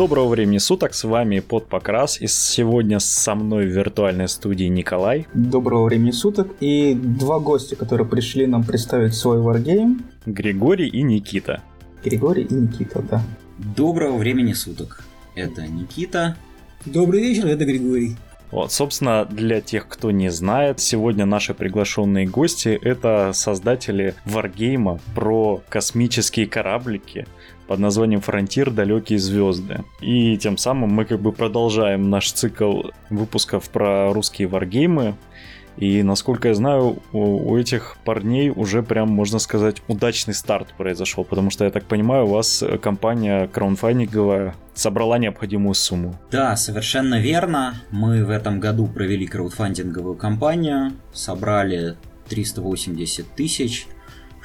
Доброго времени суток, с вами под покрас, и сегодня со мной в виртуальной студии Николай. Доброго времени суток, и два гостя, которые пришли нам представить свой Wargame. Григорий и Никита. Григорий и Никита, да. Доброго времени суток. Это Никита. Добрый вечер, это Григорий. Вот, собственно, для тех, кто не знает, сегодня наши приглашенные гости — это создатели варгейма про космические кораблики под названием «Фронтир. Далекие звезды». И тем самым мы как бы продолжаем наш цикл выпусков про русские варгеймы, и насколько я знаю, у, этих парней уже прям, можно сказать, удачный старт произошел, потому что, я так понимаю, у вас компания краудфандинговая собрала необходимую сумму. Да, совершенно верно. Мы в этом году провели краудфандинговую кампанию, собрали 380 тысяч,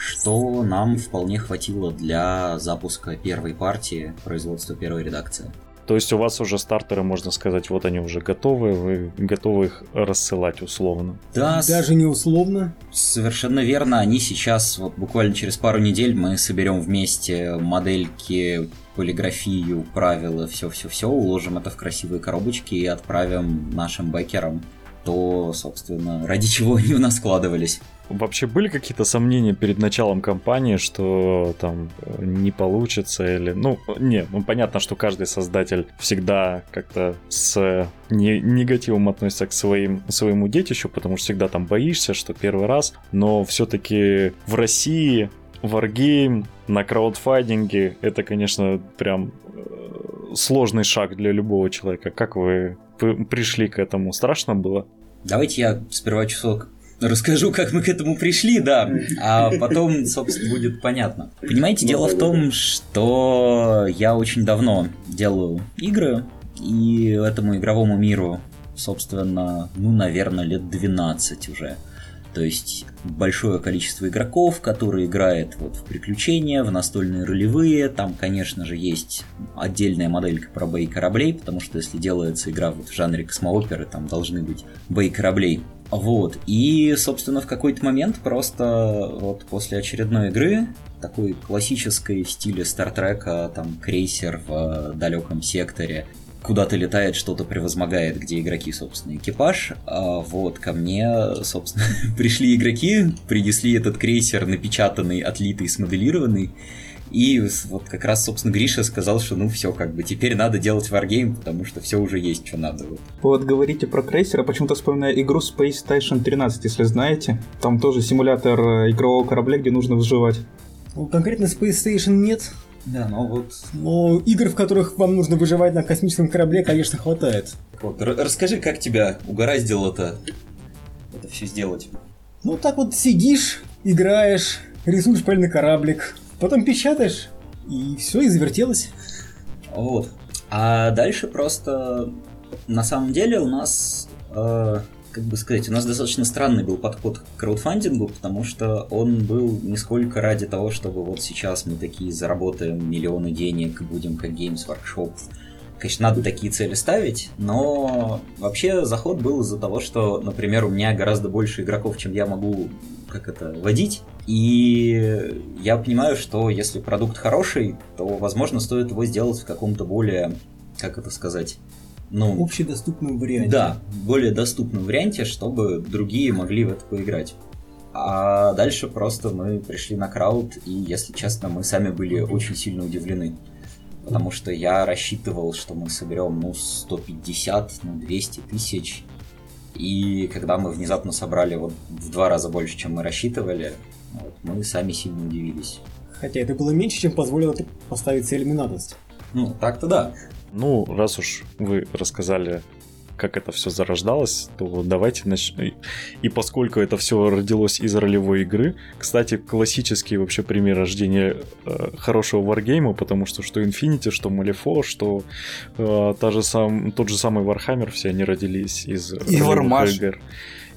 что нам вполне хватило для запуска первой партии производства первой редакции. То есть у вас уже стартеры, можно сказать, вот они уже готовы, вы готовы их рассылать условно? Да, даже не условно. Совершенно верно. Они сейчас, вот буквально через пару недель мы соберем вместе модельки, полиграфию, правила, все-все-все, уложим это в красивые коробочки и отправим нашим бэкерам то, собственно, ради чего они у нас складывались. Вообще были какие-то сомнения перед началом кампании, что там э, не получится или... Ну, не, ну понятно, что каждый создатель всегда как-то с не, негативом относится к своим, своему детищу, потому что всегда там боишься, что первый раз, но все-таки в России Wargame на краудфандинге это, конечно, прям э, сложный шаг для любого человека. Как вы пришли к этому? Страшно было? Давайте я сперва часок расскажу, как мы к этому пришли, да, а потом, собственно, будет понятно. Понимаете, дело в том, что я очень давно делаю игры, и этому игровому миру, собственно, ну, наверное, лет 12 уже. То есть большое количество игроков, которые играют вот в приключения, в настольные ролевые. Там, конечно же, есть отдельная моделька про бей кораблей, потому что если делается игра вот в жанре космооперы, там должны быть бей кораблей. Вот, и, собственно, в какой-то момент просто вот после очередной игры, такой классической в стиле Стартрека, там крейсер в далеком секторе, куда-то летает, что-то превозмогает, где игроки, собственно, экипаж. А вот ко мне, собственно, пришли игроки, принесли этот крейсер напечатанный, отлитый, смоделированный. И вот как раз, собственно, Гриша сказал, что ну все, как бы теперь надо делать варгейм, потому что все уже есть, что надо. Вот, вот говорите про крейсера, почему-то вспоминаю игру Space Station 13, если знаете. Там тоже симулятор э, игрового корабля, где нужно выживать. Ну, конкретно Space Station нет, да, но вот... Но игр, в которых вам нужно выживать на космическом корабле, конечно, хватает. Вот, расскажи, как тебя угораздило это, это все сделать? Ну, так вот сидишь, играешь, рисуешь пыльный кораблик, потом печатаешь, и все, и завертелось. Вот. А дальше просто... На самом деле у нас э, как бы сказать, у нас достаточно странный был подход к краудфандингу, потому что он был не сколько ради того, чтобы вот сейчас мы такие заработаем миллионы денег, будем как Games Workshop. Конечно, надо такие цели ставить, но вообще заход был из-за того, что, например, у меня гораздо больше игроков, чем я могу как это водить, и я понимаю, что если продукт хороший, то, возможно, стоит его сделать в каком-то более, как это сказать, ну, общедоступном варианте. Да, более доступном варианте, чтобы другие могли в это поиграть. А дальше просто мы пришли на крауд, и, если честно, мы сами были очень сильно удивлены. Потому что я рассчитывал, что мы соберем, ну, 150, ну, 200 тысяч. И когда мы внезапно собрали вот в два раза больше, чем мы рассчитывали, вот, мы сами сильно удивились. Хотя это было меньше, чем позволило поставить цель Минадость. Ну, так-то да. Ну, раз уж вы рассказали, как это все зарождалось, то давайте начнем. И поскольку это все родилось из ролевой игры, кстати, классический вообще пример рождения э, хорошего варгейма, потому что что Infinity, что Malifaux, что э, та же сам, тот же самый Warhammer, все они родились из и Вармаш. игр.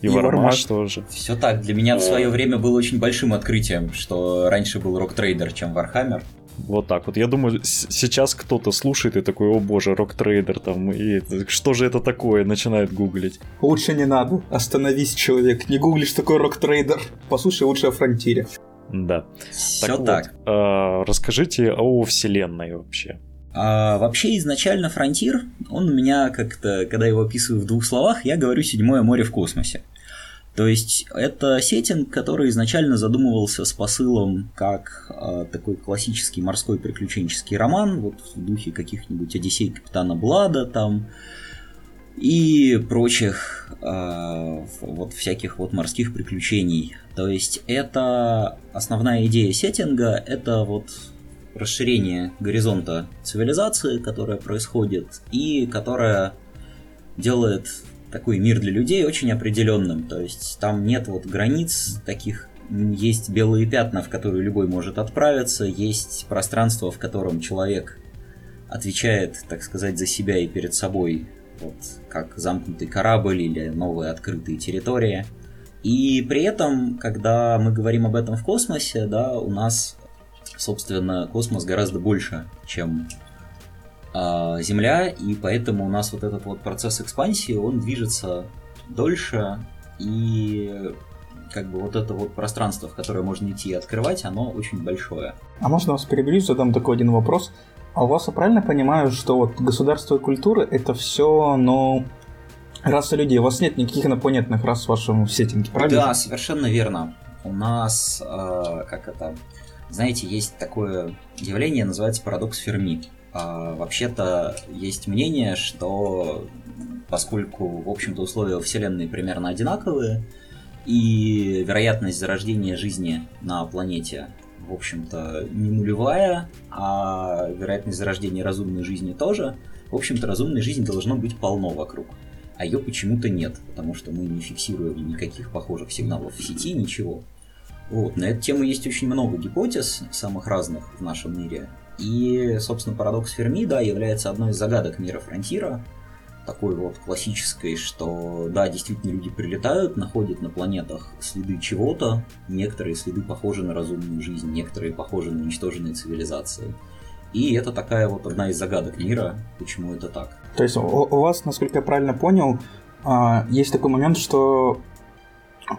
И, и Вармаш тоже. Все так. Для меня в свое время было очень большим открытием, что раньше был Рок Трейдер, чем Warhammer. Вот так вот. Я думаю, сейчас кто-то слушает и такой, о боже, рок-трейдер там, и что же это такое, начинает гуглить. Лучше не надо, остановись, человек, не гуглишь такой рок-трейдер. Послушай лучше о фронтире. Да. Все так. так. Вот, э, расскажите о вселенной вообще. А вообще изначально фронтир, он у меня как-то, когда его описываю в двух словах, я говорю седьмое море в космосе. То есть это сеттинг, который изначально задумывался с посылом как э, такой классический морской приключенческий роман, вот в духе каких-нибудь Одиссей Капитана Блада там и прочих э, вот всяких вот морских приключений. То есть это основная идея сеттинга, это вот расширение горизонта цивилизации, которая происходит и которая делает такой мир для людей очень определенным. То есть там нет вот границ таких, есть белые пятна, в которые любой может отправиться, есть пространство, в котором человек отвечает, так сказать, за себя и перед собой, вот как замкнутый корабль или новые открытые территории. И при этом, когда мы говорим об этом в космосе, да, у нас, собственно, космос гораздо больше, чем а, Земля, и поэтому у нас вот этот вот процесс экспансии, он движется дольше, и как бы вот это вот пространство, в которое можно идти и открывать, оно очень большое. А можно вас перебью, задам такой один вопрос. А у вас я правильно понимаю, что вот государство и культура это все, но раса людей. У вас нет никаких инопланетных рас в вашем сеттинге, правильно? Да, совершенно верно. У нас, э, как это, знаете, есть такое явление, называется парадокс Ферми. А, вообще-то есть мнение, что поскольку, в общем-то, условия Вселенной примерно одинаковые, и вероятность зарождения жизни на планете, в общем-то, не нулевая, а вероятность зарождения разумной жизни тоже, в общем-то, разумной жизни должно быть полно вокруг. А ее почему-то нет, потому что мы не фиксируем никаких похожих сигналов в сети, ничего. Вот. На эту тему есть очень много гипотез, самых разных в нашем мире. И, собственно, парадокс Ферми, да, является одной из загадок мира Фронтира, такой вот классической, что, да, действительно люди прилетают, находят на планетах следы чего-то, некоторые следы похожи на разумную жизнь, некоторые похожи на уничтоженные цивилизации. И это такая вот одна из загадок мира, почему это так. То есть у, вас, насколько я правильно понял, а, есть такой момент, что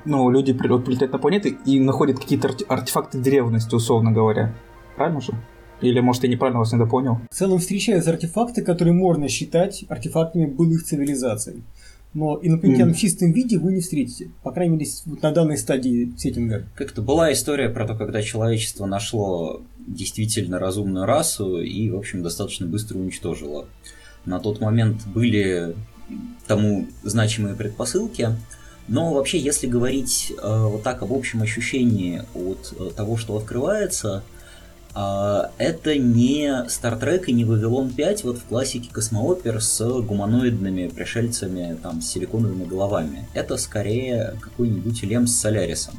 ну, люди прилетают на планеты и находят какие-то артефакты древности, условно говоря. Правильно же? Или, может, я неправильно вас недопонял? В целом встречаются артефакты, которые можно считать артефактами былых цивилизаций. Но инопланетян mm. в чистом виде вы не встретите. По крайней мере, на данной стадии сеттинга. Как-то была история про то, когда человечество нашло действительно разумную расу и, в общем, достаточно быстро уничтожило. На тот момент были тому значимые предпосылки. Но вообще, если говорить э, вот так об общем ощущении от э, того, что открывается, это не Star Trek и не Вавилон 5 вот в классике космоопер с гуманоидными пришельцами там, с силиконовыми головами. Это скорее какой-нибудь Лем с Солярисом.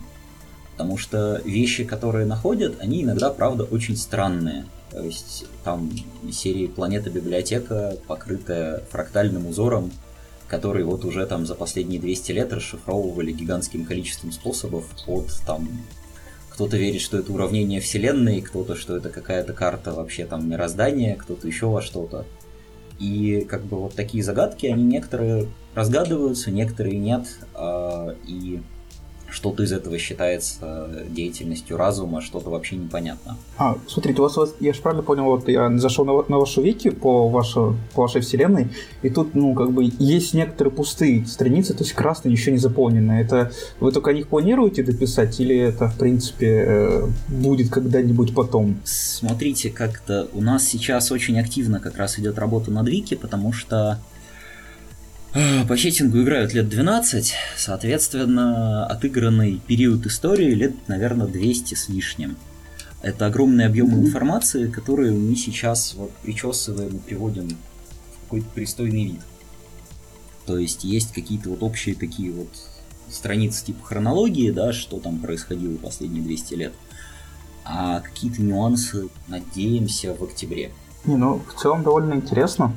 Потому что вещи, которые находят, они иногда, правда, очень странные. То есть там серии «Планета-библиотека», покрытая фрактальным узором, который вот уже там за последние 200 лет расшифровывали гигантским количеством способов от там кто-то верит, что это уравнение Вселенной, кто-то, что это какая-то карта вообще там мироздания, кто-то еще во что-то. И как бы вот такие загадки, они некоторые разгадываются, некоторые нет. А, и что-то из этого считается деятельностью разума, что-то вообще непонятно. А, смотрите, у вас, я же правильно понял, вот я зашел на, на вашу вики по, вашу, по вашей вселенной, и тут, ну, как бы, есть некоторые пустые страницы, то есть красные, еще не заполненные. Это вы только о них планируете дописать, или это, в принципе, э, будет когда-нибудь потом? Смотрите, как-то у нас сейчас очень активно как раз идет работа над вики, потому что а, по читингу играют лет 12, соответственно, отыгранный период истории лет, наверное, 200 с лишним. Это огромный объем информации, который мы сейчас вот причесываем и приводим в какой-то пристойный вид. То есть есть какие-то вот общие такие вот страницы типа хронологии, да, что там происходило последние 200 лет. А какие-то нюансы надеемся в октябре. Не, ну, в целом довольно интересно.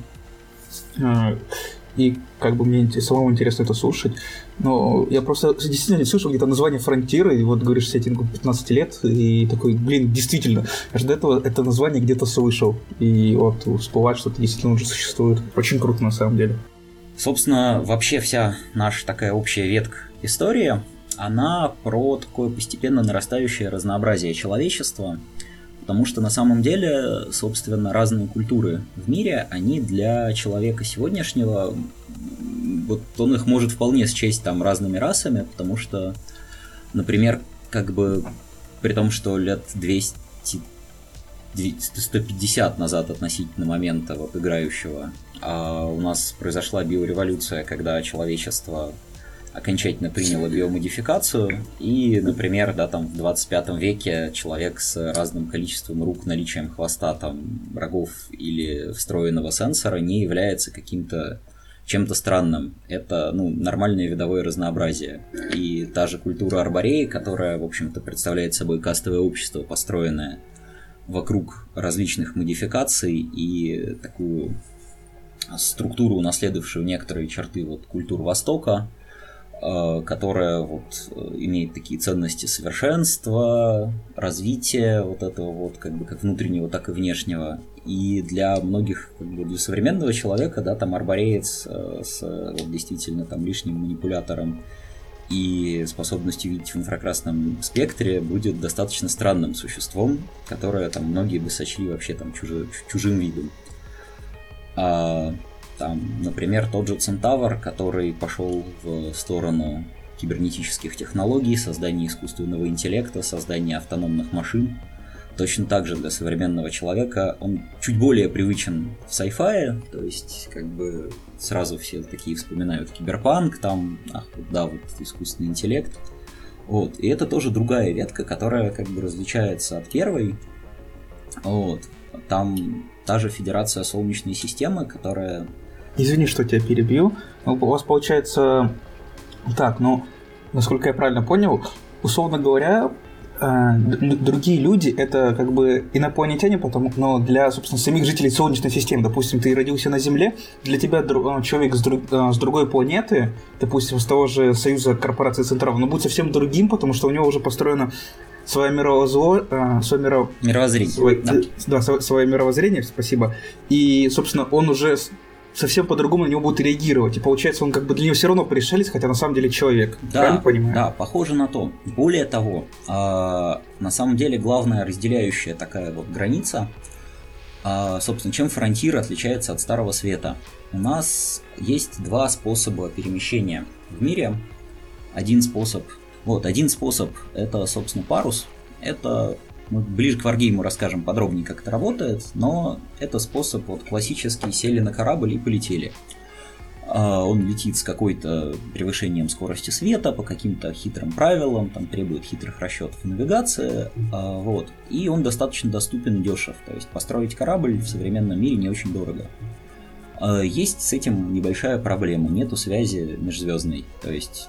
И как бы мне самому интересно это слушать. Но я просто действительно слышал где-то название Фронтира, и вот говоришь сеттингу 15 лет, и такой, блин, действительно, же до этого это название где-то слышал. И вот всплывать, что это действительно уже существует. Очень круто на самом деле. Собственно, вообще вся наша такая общая ветка истории, она про такое постепенно нарастающее разнообразие человечества. Потому что на самом деле, собственно, разные культуры в мире, они для человека сегодняшнего, вот он их может вполне счесть там разными расами, потому что, например, как бы при том, что лет 200 150 назад относительно момента вот играющего, а у нас произошла биореволюция, когда человечество окончательно приняла биомодификацию, и, например, да, там в 25 веке человек с разным количеством рук, наличием хвоста, там, рогов или встроенного сенсора не является каким-то чем-то странным. Это ну, нормальное видовое разнообразие. И та же культура арбореи, которая, в общем-то, представляет собой кастовое общество, построенное вокруг различных модификаций и такую структуру, унаследовавшую некоторые черты вот, культур Востока, которая вот э, имеет такие ценности совершенства, развития вот этого вот как бы как внутреннего, так и внешнего. И для многих, как бы для современного человека, да, там арбореец э, с вот, действительно там лишним манипулятором и способностью видеть в инфракрасном спектре будет достаточно странным существом, которое там многие бы сочли вообще там чужим, чужим видом. А там, например, тот же Центавр, который пошел в сторону кибернетических технологий, создания искусственного интеллекта, создания автономных машин. Точно так же для современного человека он чуть более привычен в sci-fi, то есть как бы сразу все такие вспоминают киберпанк, там, ах, да, вот искусственный интеллект. Вот. И это тоже другая ветка, которая как бы различается от первой. Вот. Там та же Федерация Солнечной системы, которая Извини, что тебя перебью. Ну, у вас получается так, ну, насколько я правильно понял, условно говоря, э, другие люди это как бы инопланетяне, потому, но для, собственно, самих жителей Солнечной системы, допустим, ты родился на Земле, для тебя э, человек с, друг, э, с другой планеты, допустим, с того же Союза корпорации Централ, он будет совсем другим, потому что у него уже построено свое мировозло, свое миро... мировоззрение. Свой, да, да, свое мировоззрение, спасибо. И, собственно, он уже совсем по-другому на него будут реагировать. И получается, он как бы для него все равно пришелец, хотя на самом деле человек. Да, Правильно понимаю? Да, похоже на то. Более того, э, на самом деле главная разделяющая такая вот граница, э, собственно, чем фронтир отличается от Старого Света. У нас есть два способа перемещения в мире. Один способ, вот, один способ это, собственно, парус. Это мы ближе к Wargame расскажем подробнее, как это работает, но это способ вот классический, сели на корабль и полетели. А, он летит с какой-то превышением скорости света по каким-то хитрым правилам, там требует хитрых расчетов навигации, а, вот. И он достаточно доступен и дешев, то есть построить корабль в современном мире не очень дорого. А, есть с этим небольшая проблема, нету связи межзвездной, то есть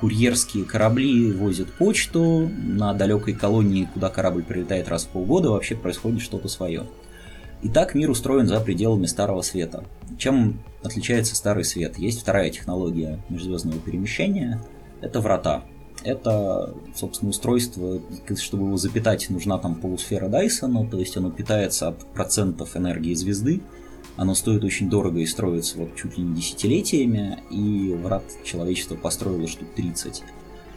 курьерские корабли возят почту, на далекой колонии, куда корабль прилетает раз в полгода, вообще происходит что-то свое. И так мир устроен за пределами Старого Света. Чем отличается Старый Свет? Есть вторая технология межзвездного перемещения, это врата. Это, собственно, устройство, чтобы его запитать, нужна там полусфера Дайсона, то есть оно питается от процентов энергии звезды, оно стоит очень дорого и строится вот чуть ли не десятилетиями, и врат человечество построило штук 30.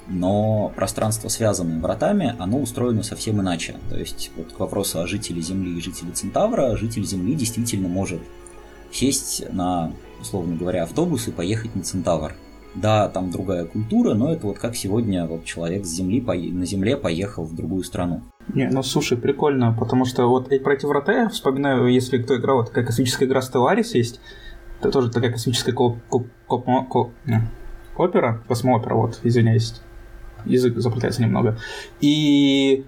Но пространство, связанное вратами, оно устроено совсем иначе. То есть, вот к вопросу о жителе Земли и жителе Центавра, житель Земли действительно может сесть на, условно говоря, автобус и поехать на Центавр. Да, там другая культура, но это вот как сегодня вот человек с Земли на Земле поехал в другую страну. Не, ну слушай, прикольно, потому что вот про эти врата я вспоминаю, если кто играл, вот такая космическая игра Stellaris есть, это тоже такая космическая коп, коп, коп, коп, опера, космоопера, вот, извиняюсь, язык заплетается немного. И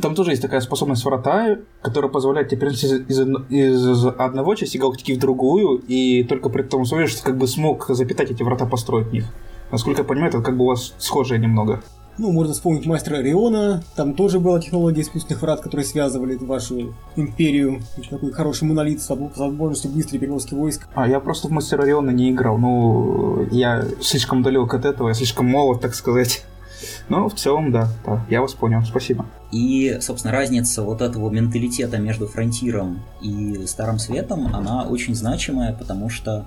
там тоже есть такая способность врата, которая позволяет тебе перенести из, из, из одного части галактики в другую, и только при том условии, что ты как бы смог запитать эти врата, построить в них. Насколько я понимаю, это как бы у вас схожее немного. Ну, можно вспомнить мастера Риона, там тоже была технология искусственных врат, которые связывали вашу империю, такой хороший монолит с возможностью быстрой перевозки войск. А, я просто в мастера Риона не играл, ну, я слишком далек от этого, я слишком молод, так сказать. Но в целом, да, да, я вас понял, спасибо. И, собственно, разница вот этого менталитета между фронтиром и Старым Светом, она очень значимая, потому что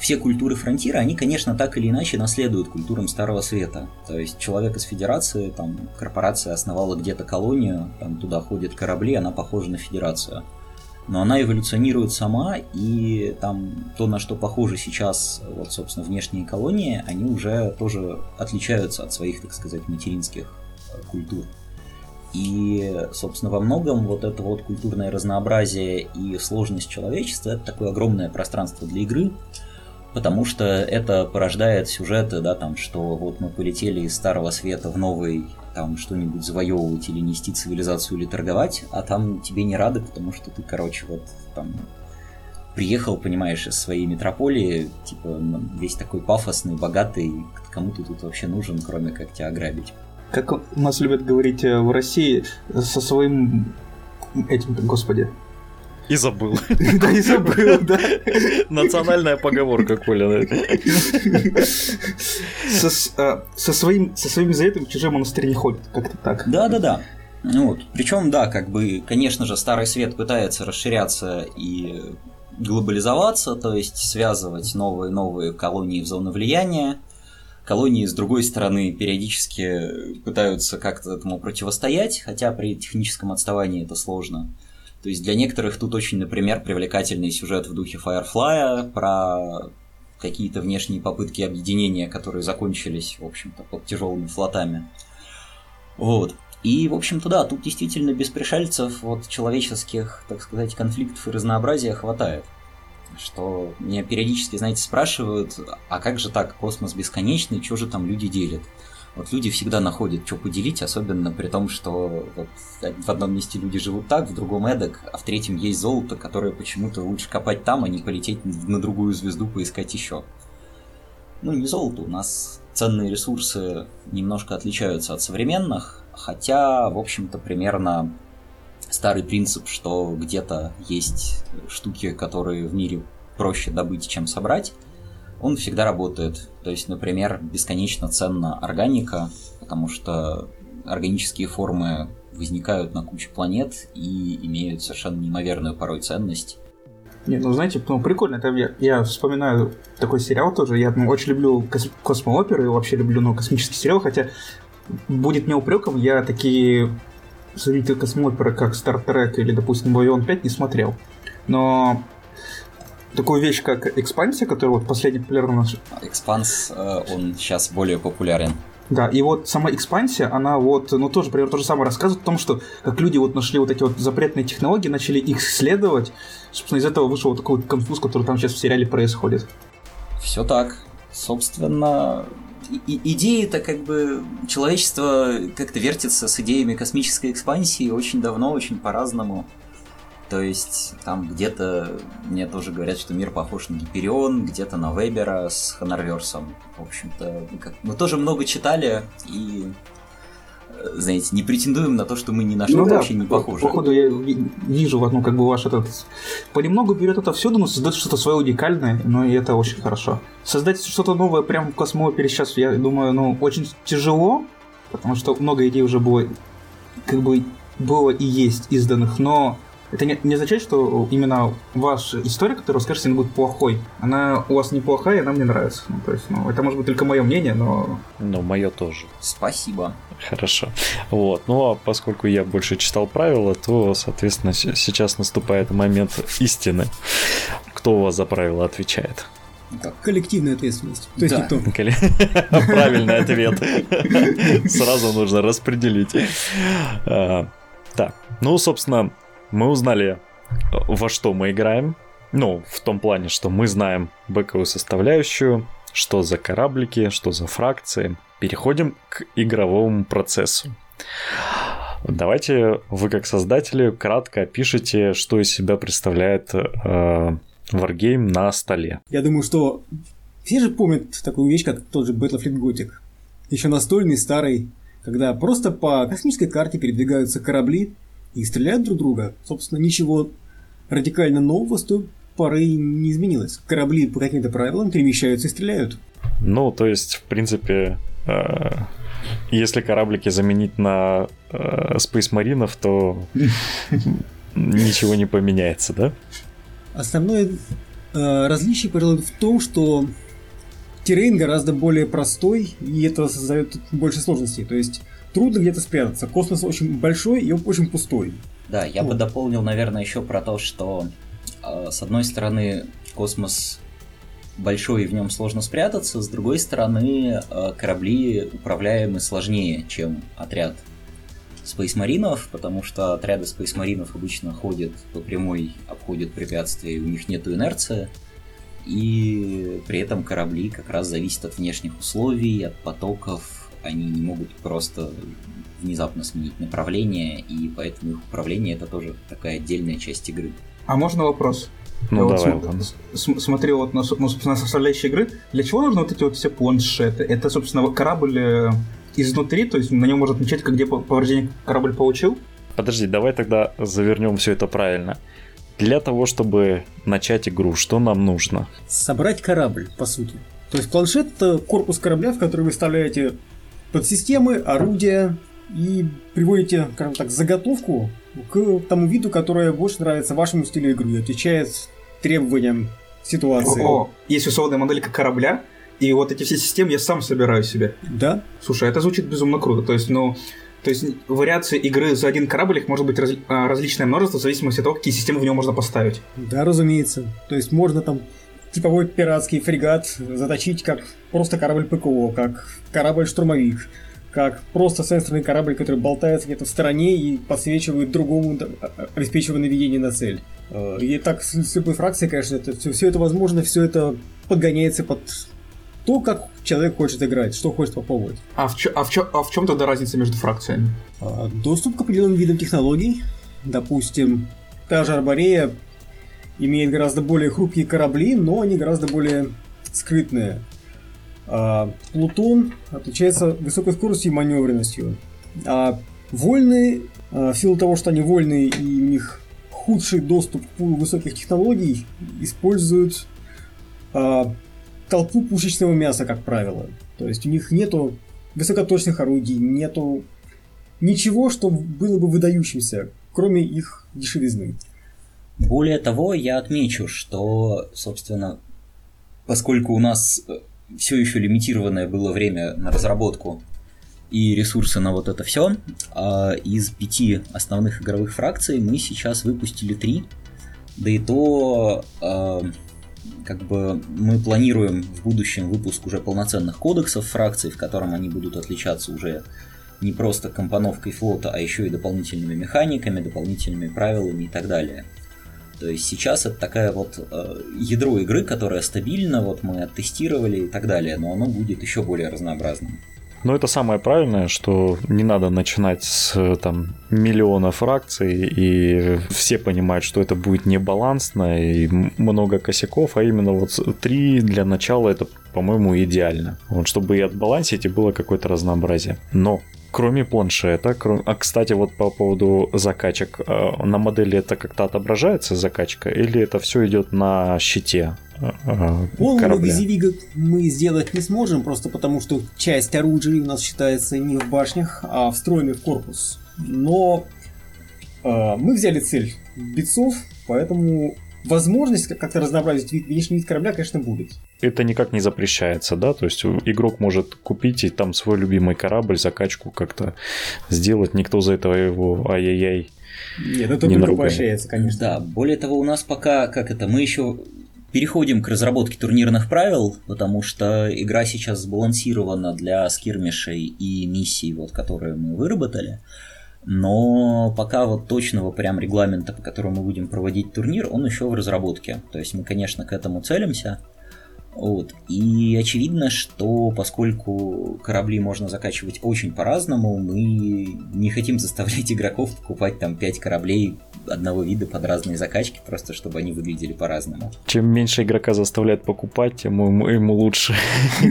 все культуры фронтира, они, конечно, так или иначе наследуют культурам Старого Света. То есть человек из Федерации, там, корпорация основала где-то колонию, там туда ходят корабли, она похожа на Федерацию. Но она эволюционирует сама, и там то, на что похожи сейчас, вот, собственно, внешние колонии, они уже тоже отличаются от своих, так сказать, материнских э, культур. И, собственно, во многом вот это вот культурное разнообразие и сложность человечества – это такое огромное пространство для игры, потому что это порождает сюжеты, да, там, что вот мы полетели из Старого Света в Новый, там, что-нибудь завоевывать или нести цивилизацию или торговать, а там тебе не рады, потому что ты, короче, вот там приехал, понимаешь, из своей метрополии, типа, весь такой пафосный, богатый, кому ты тут вообще нужен, кроме как тебя ограбить. Как у нас любят говорить э, в России, со своим этим, господи, и забыл. Да, и забыл, да. Национальная поговорка, Коля. Со, со, своим, в чужой монастырь не ходит, как-то так. Да, да, да. Ну вот. Причем, да, как бы, конечно же, Старый Свет пытается расширяться и глобализоваться, то есть связывать новые-новые колонии в зону влияния. Колонии, с другой стороны, периодически пытаются как-то этому противостоять, хотя при техническом отставании это сложно. То есть для некоторых тут очень, например, привлекательный сюжет в духе Firefly про какие-то внешние попытки объединения, которые закончились, в общем-то, под тяжелыми флотами. Вот. И, в общем-то, да, тут действительно без пришельцев вот человеческих, так сказать, конфликтов и разнообразия хватает. Что меня периодически, знаете, спрашивают, а как же так, космос бесконечный, что же там люди делят? Вот люди всегда находят, что поделить, особенно при том, что вот в одном месте люди живут так, в другом эдак, а в третьем есть золото, которое почему-то лучше копать там, а не полететь на другую звезду поискать еще. Ну, не золото, у нас ценные ресурсы немножко отличаются от современных, хотя, в общем-то, примерно старый принцип, что где-то есть штуки, которые в мире проще добыть, чем собрать, он всегда работает. То есть, например, бесконечно ценна органика, потому что органические формы возникают на куче планет и имеют совершенно неимоверную порой ценность. Не, ну знаете, ну прикольно, это я, я вспоминаю такой сериал тоже, я ну, очень люблю кос- космооперы и вообще люблю ну, космический сериал, хотя будет мне упреком, я такие зрители космооперы, как Star Trek или, допустим, Babylon 5 не смотрел. Но такую вещь, как экспансия, которая вот последний популярна наш. Экспанс, он сейчас более популярен. Да, и вот сама экспансия, она вот, ну тоже, например, то же самое рассказывает о том, что как люди вот нашли вот эти вот запретные технологии, начали их исследовать, собственно, из этого вышел вот такой вот конфуз, который там сейчас в сериале происходит. Все так. Собственно, и, идеи-то как бы человечество как-то вертится с идеями космической экспансии очень давно, очень по-разному. То есть там где-то мне тоже говорят, что мир похож на Гиперион, где-то на Вебера с Ханарверсом. В общем-то, как... мы тоже много читали и э, знаете, не претендуем на то, что мы ни на что ну, вообще да, не похожи. Походу, я вижу, ну, как бы ваш этот... Понемногу берет это всюду, но создает что-то свое уникальное, но и это очень хорошо. Создать что-то новое прямо в космоопере сейчас, я думаю, ну, очень тяжело, потому что много идей уже было, как бы, было и есть изданных, но это не, не означает, что именно ваша история, которую вы скажете, она будет плохой. Она у вас неплохая, и она мне нравится. Ну, то есть, ну, это может быть только мое мнение, но... Ну, мое тоже. Спасибо. Хорошо. Вот. Ну, а поскольку я больше читал правила, то, соответственно, сейчас наступает момент истины. Кто у вас за правила отвечает? Так. Коллективная ответственность. То есть да. никто. Правильный ответ. Сразу нужно распределить. А, так, ну, собственно, мы узнали, во что мы играем. Ну, в том плане, что мы знаем бэковую составляющую, что за кораблики, что за фракции. Переходим к игровому процессу. Давайте вы как создатели кратко опишите, что из себя представляет э, Wargame на столе. Я думаю, что все же помнят такую вещь, как тот же Battlefleet Gothic. Еще настольный, старый, когда просто по космической карте передвигаются корабли, и стреляют друг друга. Собственно, ничего радикально нового с той поры не изменилось. Корабли по каким-то правилам перемещаются и стреляют. Ну, то есть, в принципе, э, если кораблики заменить на э, Space Marine, то ничего не поменяется, да? Основное Э, различие, пожалуй, в том, что terrain гораздо более простой, и это создает больше сложностей. То есть трудно где-то спрятаться. Космос очень большой и очень пустой. Да, я вот. бы дополнил, наверное, еще про то, что э, с одной стороны космос большой и в нем сложно спрятаться, с другой стороны э, корабли управляемы сложнее, чем отряд спейсмаринов, потому что отряды спейсмаринов обычно ходят по прямой, обходят препятствия, и у них нет инерции, и при этом корабли как раз зависят от внешних условий, от потоков, они не могут просто внезапно сменить направление, и поэтому их управление это тоже такая отдельная часть игры. А можно вопрос? Ну, Я давай, вот см- смотрел вот на, ну, собственно, составляющие игры. Для чего нужны вот эти вот все планшеты? Это, собственно, корабль э, изнутри, то есть на нем можно отмечать, где повреждение корабль получил? Подожди, давай тогда завернем все это правильно. Для того, чтобы начать игру, что нам нужно? Собрать корабль, по сути. То есть планшет – это корпус корабля, в который вы вставляете подсистемы, орудия и приводите, скажем так, заготовку к тому виду, которое больше нравится вашему стилю игры, отвечает требованиям ситуации. О, есть условная моделька корабля, и вот эти все системы я сам собираю себе. Да. Слушай, это звучит безумно круто. То есть, ну, то есть вариации игры за один корабль их может быть раз, а, различное множество в зависимости от того, какие системы в него можно поставить. Да, разумеется. То есть можно там типовой пиратский фрегат заточить как просто корабль ПКО, как корабль-штурмовик, как просто сенсорный корабль, который болтается где-то в стороне и подсвечивает другому, а, обеспечивая наведение на цель. Э, и так с любой фракцией, конечно, это, все, все это возможно, все это подгоняется под то, как человек хочет играть, что хочет попробовать. А в, чё, а в, чё, а в чем тогда разница между фракциями? А, доступ к определенным видам технологий. Допустим, та же Арборея имеет гораздо более хрупкие корабли, но они гораздо более скрытные. А Плутон отличается высокой скоростью и маневренностью. А вольные, а, в силу того, что они вольные и у них худший доступ к высоких технологий, используют а, толпу пушечного мяса, как правило. То есть у них нету высокоточных орудий, нету ничего, что было бы выдающимся, кроме их дешевизны. Более того, я отмечу, что, собственно, поскольку у нас э, все еще лимитированное было время на разработку и ресурсы на вот это все, а из пяти основных игровых фракций мы сейчас выпустили три, да и то а, как бы мы планируем в будущем выпуск уже полноценных кодексов фракций, в котором они будут отличаться уже не просто компоновкой флота, а еще и дополнительными механиками, дополнительными правилами и так далее. То есть сейчас это такая вот э, ядро игры, которая стабильна, вот мы оттестировали и так далее, но оно будет еще более разнообразным. Но это самое правильное, что не надо начинать с там миллиона фракций, и все понимают, что это будет небалансно и много косяков, а именно вот три для начала это, по-моему, идеально. Вот, чтобы и отбалансить, и было какое-то разнообразие. Но Кроме планшета, кроме... а кстати, вот по поводу закачек, э, на модели это как-то отображается закачка, или это все идет на щите? Э, Полного визивига мы сделать не сможем, просто потому что часть оружия у нас считается не в башнях, а встроенной в корпус. Но э, мы взяли цель битцов, поэтому возможность как-то разнообразить вид, внешний вид корабля, конечно, будет. Это никак не запрещается, да? То есть игрок может купить и там свой любимый корабль, закачку как-то сделать, никто за этого его ай-яй-яй нет, это не только поощряется, конечно. Да, более того, у нас пока, как это, мы еще переходим к разработке турнирных правил, потому что игра сейчас сбалансирована для скирмишей и миссий, вот, которые мы выработали. Но пока вот точного прям регламента, по которому мы будем проводить турнир, он еще в разработке. То есть мы, конечно, к этому целимся. Вот. И очевидно, что поскольку корабли можно закачивать очень по-разному, мы не хотим заставлять игроков покупать там 5 кораблей одного вида под разные закачки, просто чтобы они выглядели по-разному. Чем меньше игрока заставляет покупать, тем ему, ему лучше.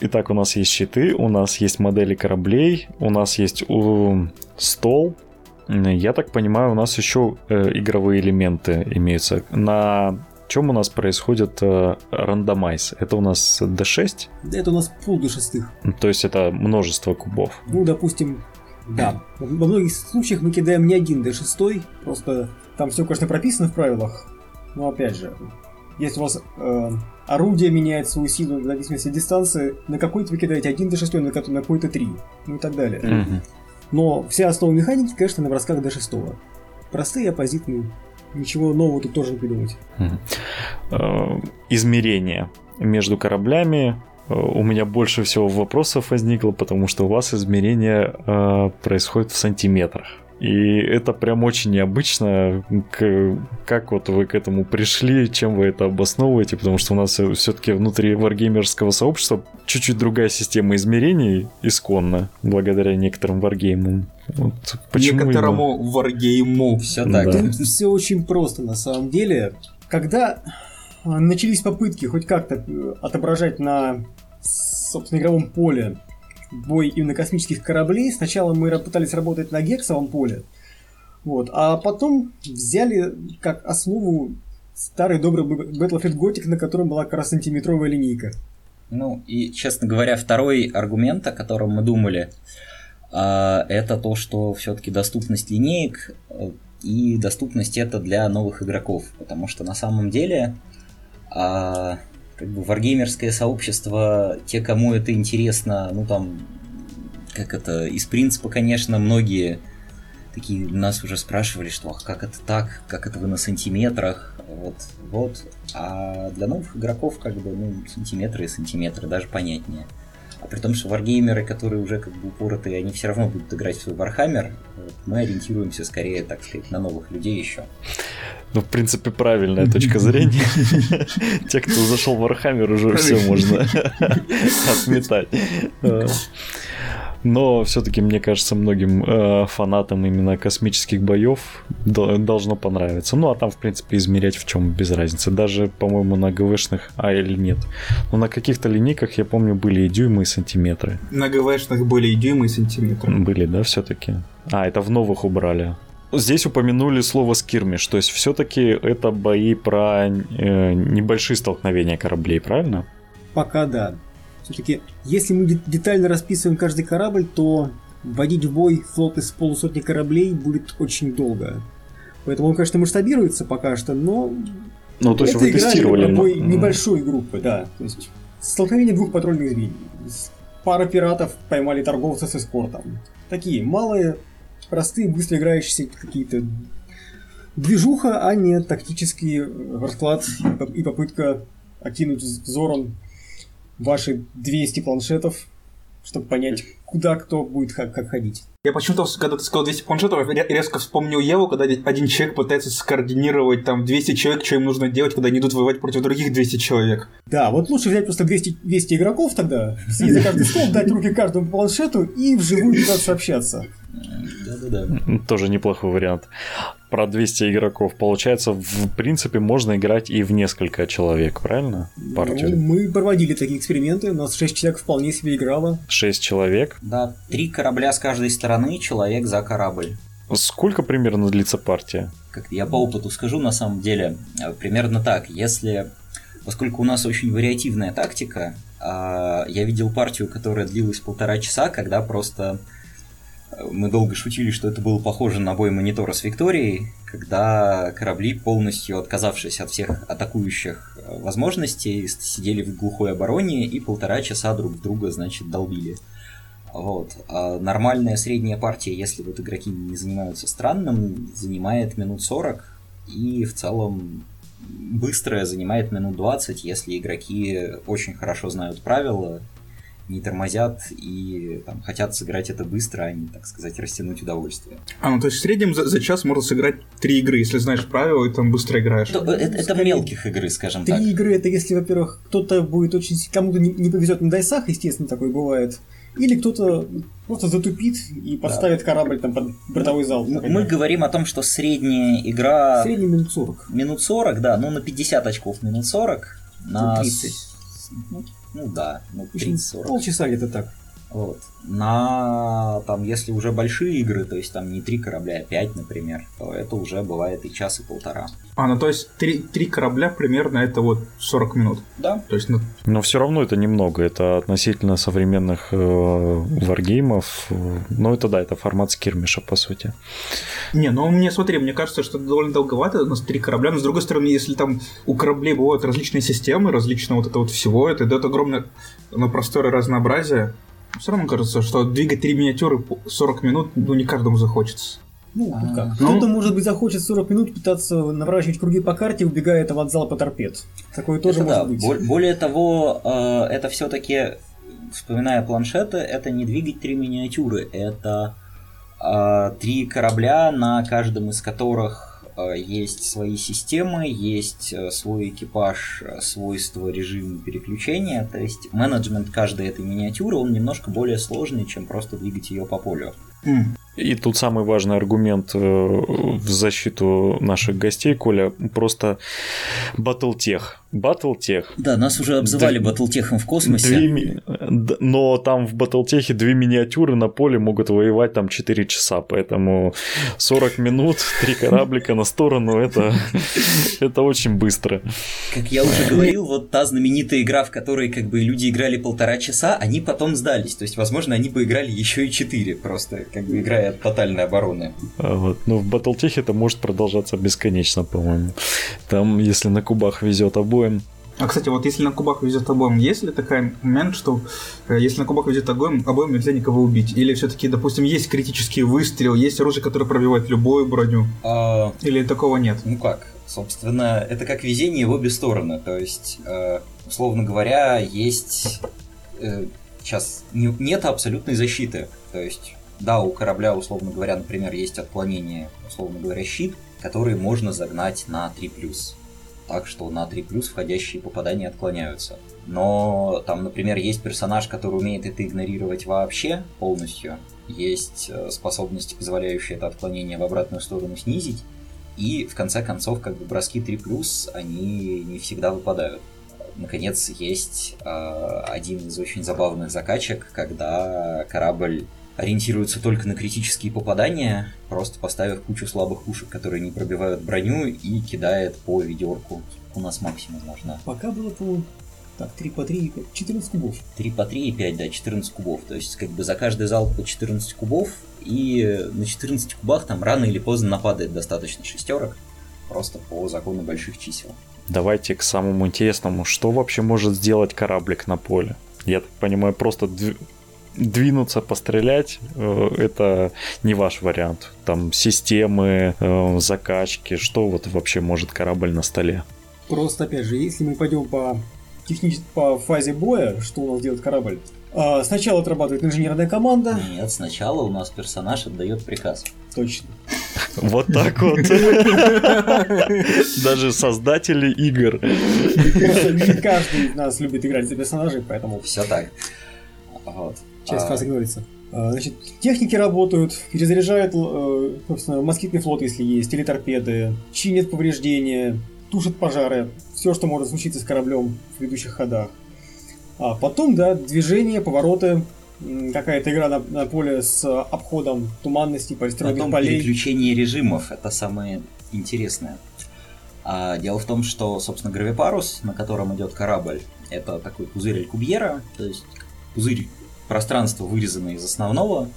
Итак, у нас есть щиты, у нас есть модели кораблей, у нас есть стол. Я так понимаю, у нас еще э, игровые элементы имеются. На чем у нас происходит э, рандомайз? Это у нас D6? Это у нас пул до шестых. То есть это множество кубов. Ну, допустим, да. Во многих случаях мы кидаем не один D6, просто там все, конечно, прописано в правилах, Но опять же, если у вас э, орудие меняет свою силу в зависимости от дистанции, на какой-то вы кидаете 1 до 6, на какой- на какой-то 3, ну и так далее. Мгм. Но вся основа механики, конечно, на бросках до 6. Простые оппозитные. Ничего нового тут тоже не придумать. Э, Измерения между кораблями. Э, У меня больше всего вопросов возникло, потому что у вас измерения э, происходят в сантиметрах. И это прям очень необычно, к- как вот вы к этому пришли, чем вы это обосновываете, потому что у нас все-таки внутри варгеймерского сообщества чуть-чуть другая система измерений исконна, благодаря некоторым варгеймам. Вот почему именно- Некоторому варгейму. Все Да. так. Тут все очень просто на самом деле. Когда а, начались попытки хоть как-то э, отображать на, собственно, игровом поле бой именно космических кораблей, сначала мы пытались работать на гексовом поле, вот, а потом взяли как основу старый добрый Battlefield Gothic, на котором была как раз сантиметровая линейка. Ну и, честно говоря, второй аргумент, о котором мы думали, а, это то, что все-таки доступность линеек э, и доступность это для новых игроков, потому что на самом деле а, как бы варгеймерское сообщество, те, кому это интересно, ну там, как это, из принципа, конечно, многие такие нас уже спрашивали, что ах, как это так, как это вы на сантиметрах, вот, вот. А для новых игроков, как бы, ну, сантиметры и сантиметры, даже понятнее. А при том, что варгеймеры, которые уже как бы упоротые, они все равно будут играть в свой Warhammer, вот, мы ориентируемся скорее, так сказать, на новых людей еще. Ну, в принципе, правильная точка зрения. Те, кто зашел в Warhammer, уже все можно отметать. Но все-таки, мне кажется, многим э, фанатам именно космических боев до- должно понравиться. Ну, а там, в принципе, измерять в чем без разницы. Даже, по-моему, на ГВшных, а или нет. Но на каких-то линейках, я помню, были и дюймы, и сантиметры. На ГВшных были и дюймы, и сантиметры. Были, да, все-таки? А, это в новых убрали. Здесь упомянули слово скирмиш, то есть все-таки это бои про э, небольшие столкновения кораблей, правильно? Пока да. Все-таки, если мы де- детально расписываем каждый корабль, то вводить в бой флот из полусотни кораблей будет очень долго. Поэтому он, конечно, масштабируется пока что, но Ну, то есть это вы игра тестировали. бой м, небольшой группы, да. То есть столкновение двух патрульных звеньев. Пара пиратов поймали торговца с эскортом. Такие малые, простые, быстро играющиеся какие-то движуха, а не тактический расклад и попытка окинуть взором ваши 200 планшетов, чтобы понять, куда кто будет ха- как ходить. Я почему-то, когда ты сказал 200 планшетов, я резко вспомнил Еву, когда один человек пытается скоординировать там 200 человек, что им нужно делать, когда они идут воевать против других 200 человек. Да, вот лучше взять просто 200, 200 игроков тогда, сидеть за каждый стол, дать руки каждому планшету и вживую пытаться общаться. Да-да-да. Тоже неплохой вариант. Про 200 игроков. Получается, в принципе, можно играть и в несколько человек, правильно? Ну, Партию. мы проводили такие эксперименты, у нас 6 человек вполне себе играло. 6 человек. Да, три корабля с каждой стороны, человек за корабль. Сколько примерно длится партия? как я по опыту скажу, на самом деле, э, примерно так. Если, поскольку у нас очень вариативная тактика, а, я видел партию, которая длилась полтора часа, когда просто мы долго шутили, что это было похоже на бой монитора с Викторией, когда корабли, полностью отказавшись от всех атакующих э, возможностей, сидели в глухой обороне и полтора часа друг друга, значит, долбили. Вот. А нормальная средняя партия, если вот игроки не занимаются странным, занимает минут 40, и в целом быстрая занимает минут 20, если игроки очень хорошо знают правила, не тормозят и там, хотят сыграть это быстро, а не, так сказать, растянуть удовольствие. А, ну то есть в среднем за, за час можно сыграть три игры, если знаешь правила, и там быстро играешь. Это, это- это скорее, мелких игры, скажем так. Три игры это если, во-первых, кто-то будет очень... Кому-то не, не повезет на дайсах, естественно, такое бывает. Или кто-то просто затупит и подставит корабль там под бортовой зал. Мы, мы говорим о том, что средняя игра В среднем минут 40. минут 40, да, ну на 50 очков минут 40, на... Ну, с- 30. Ну, ну да, ну В общем, 30-40. полчаса где-то так. Вот. На там, если уже большие игры, то есть там не три корабля, а пять, например, то это уже бывает и час, и полтора. А, ну то есть три, три корабля примерно это вот 40 минут. Да. То есть, ну, Но все равно это немного. Это относительно современных э, варгеймов. Ну, это да, это формат скирмиша, по сути. Не, ну мне смотри, мне кажется, что это довольно долговато, у нас три корабля, но с другой стороны, если там у кораблей бывают различные системы, различные вот это вот всего, это дает огромное ну, простор и разнообразие. Все равно кажется, что двигать три миниатюры по 40 минут, ну, не каждому захочется. Ну, А, тут как. ну- Кто-то, может быть, захочет 40 минут пытаться наворачивать круги по карте, убегая от залпа торпед. Такое тоже Это может да. быть. Бол- Более того, э, это все-таки, вспоминая планшеты, это не двигать три миниатюры, это э, три корабля, на каждом из которых есть свои системы, есть э, свой экипаж, э, свойства режима переключения. То есть менеджмент каждой этой миниатюры, он немножко более сложный, чем просто двигать ее по полю. М. И тут самый важный аргумент э, в защиту наших гостей, Коля, просто батлтех. Батлтех. Да, нас уже обзывали Две- батлтехом в космосе. Две д- Но там в Батлтехе две миниатюры на поле могут воевать там 4 часа, поэтому 40 минут, три кораблика на сторону, это, это очень быстро. Как я уже говорил, вот та знаменитая игра, в которой как бы люди играли полтора часа, они потом сдались. То есть, возможно, они бы играли еще и четыре, просто как бы играя от тотальной обороны. А Вот. Но в Батлтехе это может продолжаться бесконечно, по-моему. Там, если на кубах везет обоим, А, кстати, вот если на кубах везет обоим, есть ли такой момент, что э, если на кубах везет обоим, обоим нельзя никого убить? Или все-таки, допустим, есть критический выстрел, есть оружие, которое пробивает любую броню? А, Или такого нет? ну как, собственно, это как везение в обе стороны. То есть, э, условно говоря, есть... э, сейчас не- нет абсолютной защиты. То есть, да, у корабля, условно говоря, например, есть отклонение, условно говоря, щит, который можно загнать на 3+. Так что на 3+, входящие попадания отклоняются. Но там, например, есть персонаж, который умеет это игнорировать вообще полностью. Есть э, способности, позволяющие это отклонение в обратную сторону снизить. И в конце концов, как бы броски 3+, они не всегда выпадают. Наконец, есть э, один из очень забавных закачек, когда корабль ориентируется только на критические попадания, просто поставив кучу слабых пушек, которые не пробивают броню, и кидает по ведерку. У нас максимум можно. Пока было, по-моему, так, 3 по 3, 14 кубов. 3 по 3 и 5, да, 14 кубов. То есть, как бы за каждый залп по 14 кубов, и на 14 кубах там рано или поздно нападает достаточно шестерок, просто по закону больших чисел. давайте к самому интересному. Что вообще может сделать кораблик на поле? Я так понимаю, просто дв- двинуться, пострелять, э, это не ваш вариант. Там системы, э, закачки, что вот вообще может корабль на столе? Просто, опять же, если мы пойдем по, технич... по фазе боя, что у нас делает корабль? А, сначала отрабатывает инженерная команда. Нет, сначала у нас персонаж отдает приказ. Точно. Вот так вот. Даже создатели игр. Каждый из нас любит играть за персонажей, поэтому Все так. Вот. Часть А, игнорируется. А, Значит, техники работают, перезаряжают, э, собственно, москитный флот, если есть, или торпеды, чинят повреждения, тушат пожары, все, что может случиться с кораблем в ведущих ходах. А потом, да, движение, повороты, какая-то игра на, на поле с обходом туманности, полистирольных Потом полей. переключение режимов, это самое интересное. А, дело в том, что, собственно, гравипарус, на котором идет корабль, это такой пузырь Алькубьера, то есть пузырь пространства, вырезанное из основного,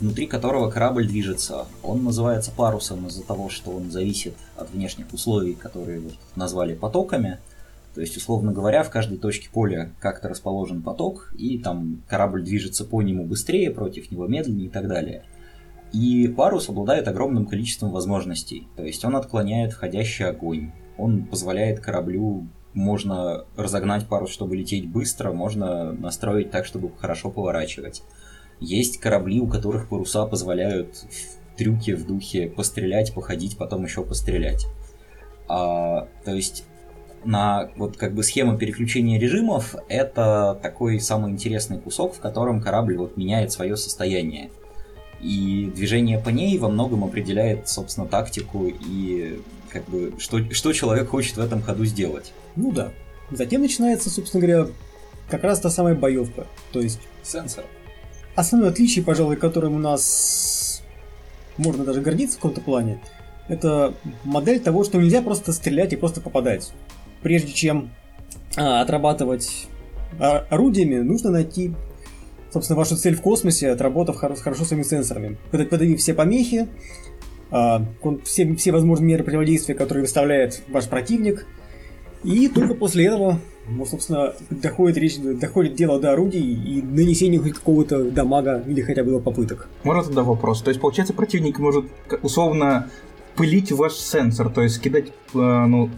внутри которого корабль движется. Он называется парусом из-за того, что он зависит от внешних условий, которые вот назвали потоками. То есть, условно говоря, в каждой точке поля как-то расположен поток, и там корабль движется по нему быстрее, против него медленнее и так далее. И парус обладает огромным количеством возможностей. То есть он отклоняет входящий огонь. Он позволяет кораблю, можно разогнать парус, чтобы лететь быстро, можно настроить так, чтобы хорошо поворачивать. Есть корабли, у которых паруса позволяют трюки в духе пострелять, походить, потом еще пострелять. А, то есть на вот как бы схема переключения режимов это такой самый интересный кусок, в котором корабль вот меняет свое состояние. И движение по ней во многом определяет, собственно, тактику и как бы что, что человек хочет в этом ходу сделать. Ну да. Затем начинается, собственно говоря, как раз та самая боевка. То есть Сенсор. основное отличие, пожалуй, которым у нас можно даже гордиться в каком-то плане, это модель того, что нельзя просто стрелять и просто попадать. Прежде чем а, отрабатывать орудиями, нужно найти, собственно, вашу цель в космосе, отработав хорошо, хорошо своими сенсорами. Подавив все помехи, все, все возможные меры противодействия, которые выставляет ваш противник, и только после этого, ну, собственно, доходит речь, доходит дело до орудий и нанесения хоть какого-то дамага или хотя бы попыток. Можно тогда вопрос? То есть, получается, противник может условно пылить ваш сенсор, то есть кидать, э, ну,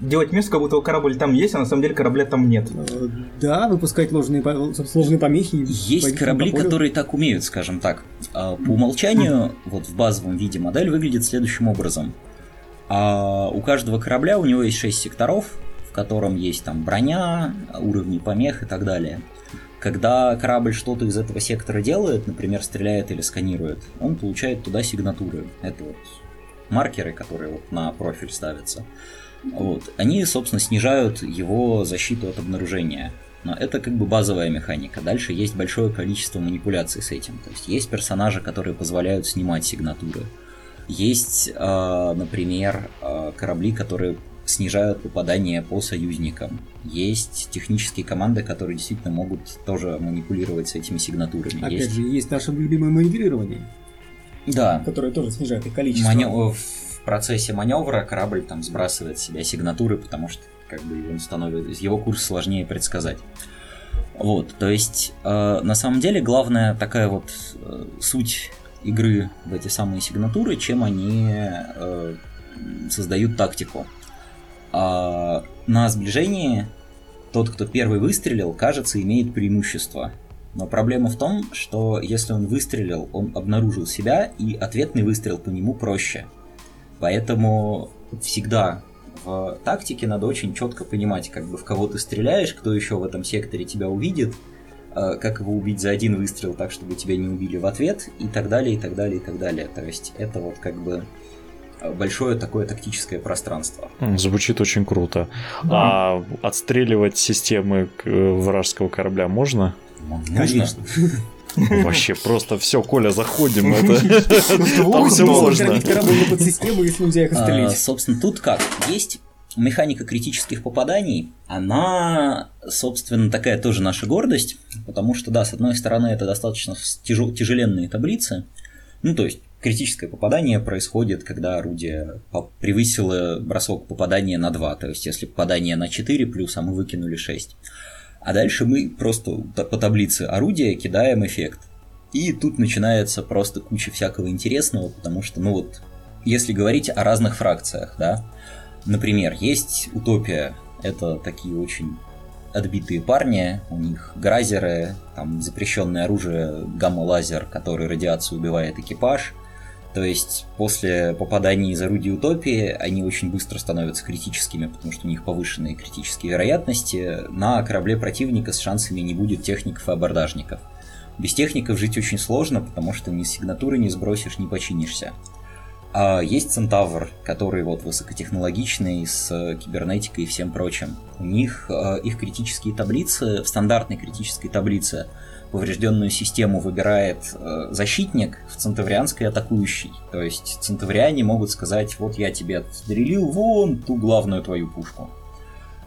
делать место, как будто корабль там есть, а на самом деле корабля там нет. Э, да, выпускать ложные, сложные помехи. Есть корабли, которые так умеют, скажем так. А, по умолчанию, вот в базовом виде модель выглядит следующим образом. А у каждого корабля у него есть 6 секторов, в котором есть там броня, уровни помех и так далее. Когда корабль что-то из этого сектора делает, например, стреляет или сканирует, он получает туда сигнатуры. Это вот маркеры, которые вот на профиль ставятся. Вот. Они, собственно, снижают его защиту от обнаружения. Но это как бы базовая механика. Дальше есть большое количество манипуляций с этим. То есть есть персонажи, которые позволяют снимать сигнатуры. Есть, э, например, э, корабли, которые снижают попадание по союзникам. Есть технические команды, которые действительно могут тоже манипулировать с этими сигнатурами. Опять есть... же, есть наше любимое маневрирование. Да. Которое тоже снижает их количество. Мане... В процессе маневра корабль там сбрасывает с себя сигнатуры, потому что как бы он становится, его курс сложнее предсказать. Вот, то есть э, на самом деле главная такая вот э, суть игры в эти самые сигнатуры, чем они э, создают тактику. А на сближении тот, кто первый выстрелил, кажется, имеет преимущество. Но проблема в том, что если он выстрелил, он обнаружил себя, и ответный выстрел по нему проще. Поэтому всегда в тактике надо очень четко понимать, как бы в кого ты стреляешь, кто еще в этом секторе тебя увидит, э, как его убить за один выстрел так, чтобы тебя не убили в ответ, и так далее, и так далее, и так далее. То есть это вот как бы большое такое тактическое пространство. Звучит очень круто. Да. А отстреливать системы э, вражеского корабля можно? Можно. Вообще просто все, Коля, заходим. Это там все можно. подсистему, если нельзя их отстрелить. Собственно, тут как? Есть механика критических попаданий, она, собственно, такая тоже наша гордость, потому что, да, с одной стороны, это достаточно тяжеленные таблицы, ну, то есть критическое попадание происходит, когда орудие превысило бросок попадания на 2, то есть если попадание на 4 плюс, а мы выкинули 6. А дальше мы просто по таблице орудия кидаем эффект. И тут начинается просто куча всякого интересного, потому что, ну вот, если говорить о разных фракциях, да, например, есть утопия, это такие очень отбитые парни, у них гразеры, там запрещенное оружие, гамма-лазер, который радиацию убивает экипаж, то есть после попадания из орудия утопии они очень быстро становятся критическими, потому что у них повышенные критические вероятности. На корабле противника с шансами не будет техников и абордажников. Без техников жить очень сложно, потому что ни сигнатуры не сбросишь, не починишься. А есть Центавр, который вот высокотехнологичный, с кибернетикой и всем прочим. У них э, их критические таблицы, в стандартной критической таблице поврежденную систему выбирает э, защитник, в центаврианской атакующий. То есть центавриане могут сказать, вот я тебе отстрелил вон ту главную твою пушку.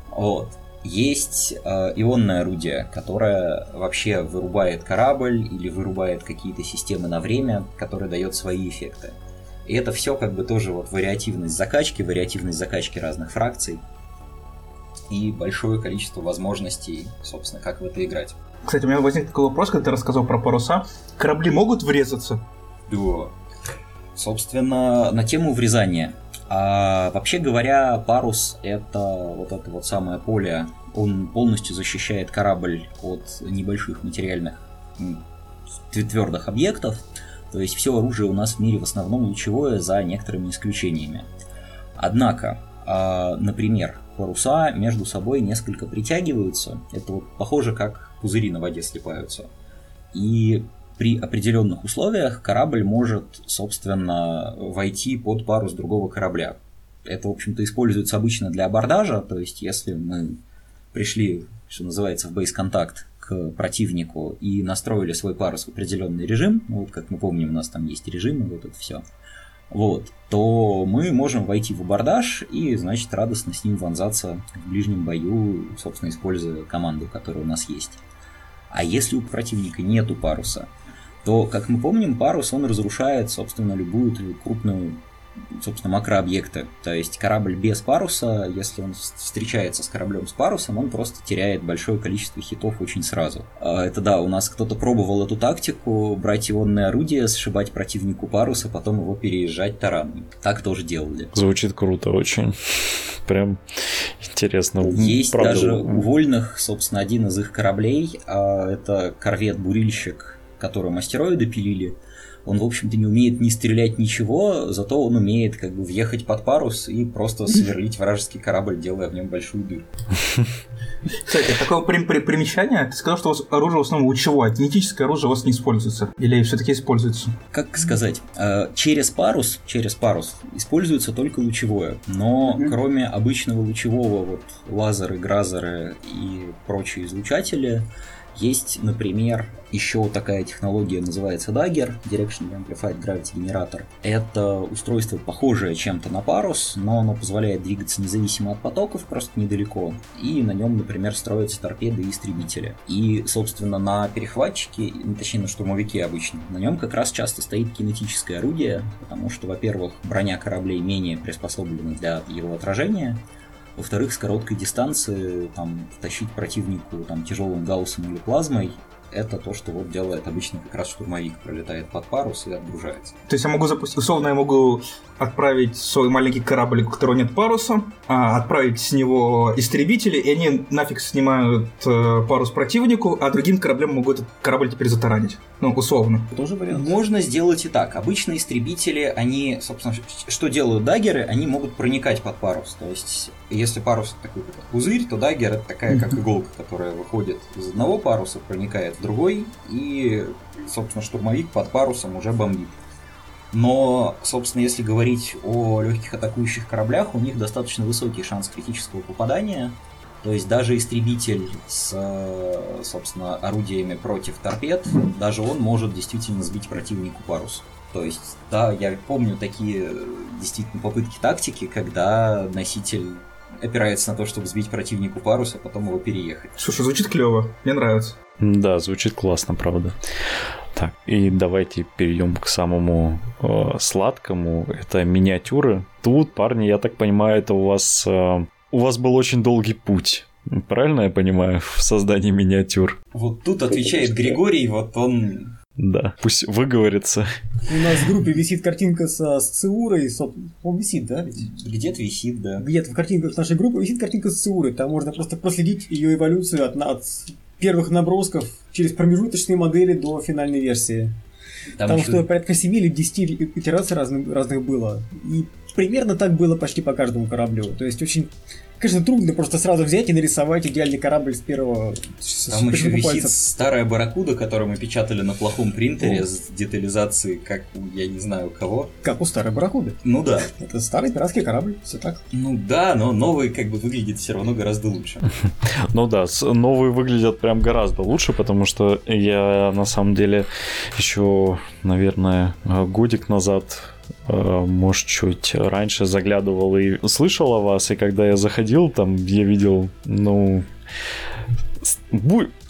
Вот. Есть э, ионное орудие, которое вообще вырубает корабль или вырубает какие-то системы на время, которое дает свои эффекты. И это все как бы тоже вот вариативность закачки, вариативность закачки разных фракций и большое количество возможностей, собственно, как в это играть. Кстати, у меня возник такой вопрос, когда ты рассказал про паруса. Корабли могут врезаться? Да. Собственно, на тему врезания. А, вообще говоря, парус это вот это вот самое поле. Он полностью защищает корабль от небольших материальных твердых объектов. То есть все оружие у нас в мире в основном лучевое, за некоторыми исключениями. Однако, а, например, паруса между собой несколько притягиваются. Это вот похоже, как пузыри на воде слипаются. И при определенных условиях корабль может, собственно, войти под парус другого корабля. Это, в общем-то, используется обычно для абордажа, то есть если мы пришли, что называется, в бейс-контакт к противнику и настроили свой парус в определенный режим, ну, вот как мы помним, у нас там есть режимы, вот это все, вот, то мы можем войти в абордаж и, значит, радостно с ним вонзаться в ближнем бою, собственно, используя команду, которая у нас есть. А если у противника нету паруса, то, как мы помним, парус, он разрушает, собственно, любую крупную собственно, макрообъекты. То есть корабль без паруса, если он встречается с кораблем с парусом, он просто теряет большое количество хитов очень сразу. А, это да, у нас кто-то пробовал эту тактику, брать ионные орудия, сшибать противнику паруса, потом его переезжать тараном. Так тоже делали. Звучит круто очень. Прям интересно. Есть Правда. даже у вольных, собственно, один из их кораблей, а это корвет-бурильщик, которым астероиды пилили. Он, в общем-то, не умеет ни стрелять ничего, зато он умеет как бы въехать под парус и просто сверлить вражеский корабль, делая в нем большую дырку. Кстати, такое при при примечание. Ты сказал, что у вас оружие в основном лучевое, а кинетическое оружие у вас не используется. Или все-таки используется? Как сказать? Э, через парус, через парус используется только лучевое. Но mm-hmm. кроме обычного лучевого, вот лазеры, гразеры и прочие излучатели, есть, например, еще такая технология называется Dagger, Direction Amplified Gravity Generator. Это устройство похожее чем-то на парус, но оно позволяет двигаться независимо от потоков, просто недалеко. И на нем, например, строятся торпеды и истребители. И, собственно, на перехватчике, точнее на штурмовике обычно, на нем как раз часто стоит кинетическое орудие, потому что, во-первых, броня кораблей менее приспособлена для его отражения, во-вторых, с короткой дистанции там, тащить противнику там, тяжелым гаусом или плазмой это то, что вот делает обычно как раз штурмовик, пролетает под парус и отгружается. То есть я могу запустить, условно я могу отправить свой маленький корабль, у которого нет паруса, а, отправить с него истребители, и они нафиг снимают э, парус противнику, а другим кораблям могут этот корабль теперь затаранить. Ну, условно. Тоже вариант. Можно сделать и так. Обычно истребители, они, собственно, что делают даггеры, они могут проникать под парус. То есть, если парус такой как пузырь, то даггер это такая как иголка, которая выходит из одного паруса, проникает в другой, и, собственно, штурмовик под парусом уже бомбит. Но, собственно, если говорить о легких атакующих кораблях, у них достаточно высокий шанс критического попадания. То есть даже истребитель с, собственно, орудиями против торпед, даже он может действительно сбить противнику парус. То есть, да, я помню такие действительно попытки тактики, когда носитель опирается на то, чтобы сбить противнику парус, а потом его переехать. Слушай, звучит клево, мне нравится. Да, звучит классно, правда. Так, и давайте перейдем к самому э, сладкому. Это миниатюры. Тут, парни, я так понимаю, это у вас э, у вас был очень долгий путь. Правильно я понимаю в создании миниатюр? Вот тут отвечает Григорий, вот он да, пусть выговорится. У нас в группе висит картинка со Сциурой, он висит, да? Где-то висит, да. Где-то в картинках нашей группы висит картинка с Сциурой, там можно просто проследить ее эволюцию от, от первых набросков через промежуточные модели до финальной версии. Там, там еще... что порядка 7 или 10 итераций разных, разных было. И примерно так было почти по каждому кораблю. То есть очень конечно, трудно просто сразу взять и нарисовать идеальный корабль с первого Там еще висит старая барракуда, которую мы печатали на плохом принтере О. с детализацией, как у, я не знаю, кого. Как у старой барракуды. Ну да. Это старый пиратский корабль, все так. Ну да, но новый как бы выглядит все равно гораздо лучше. Ну да, новые выглядят прям гораздо лучше, потому что я на самом деле еще, наверное, годик назад может, чуть раньше заглядывал и слышал о вас, и когда я заходил, там я видел, ну,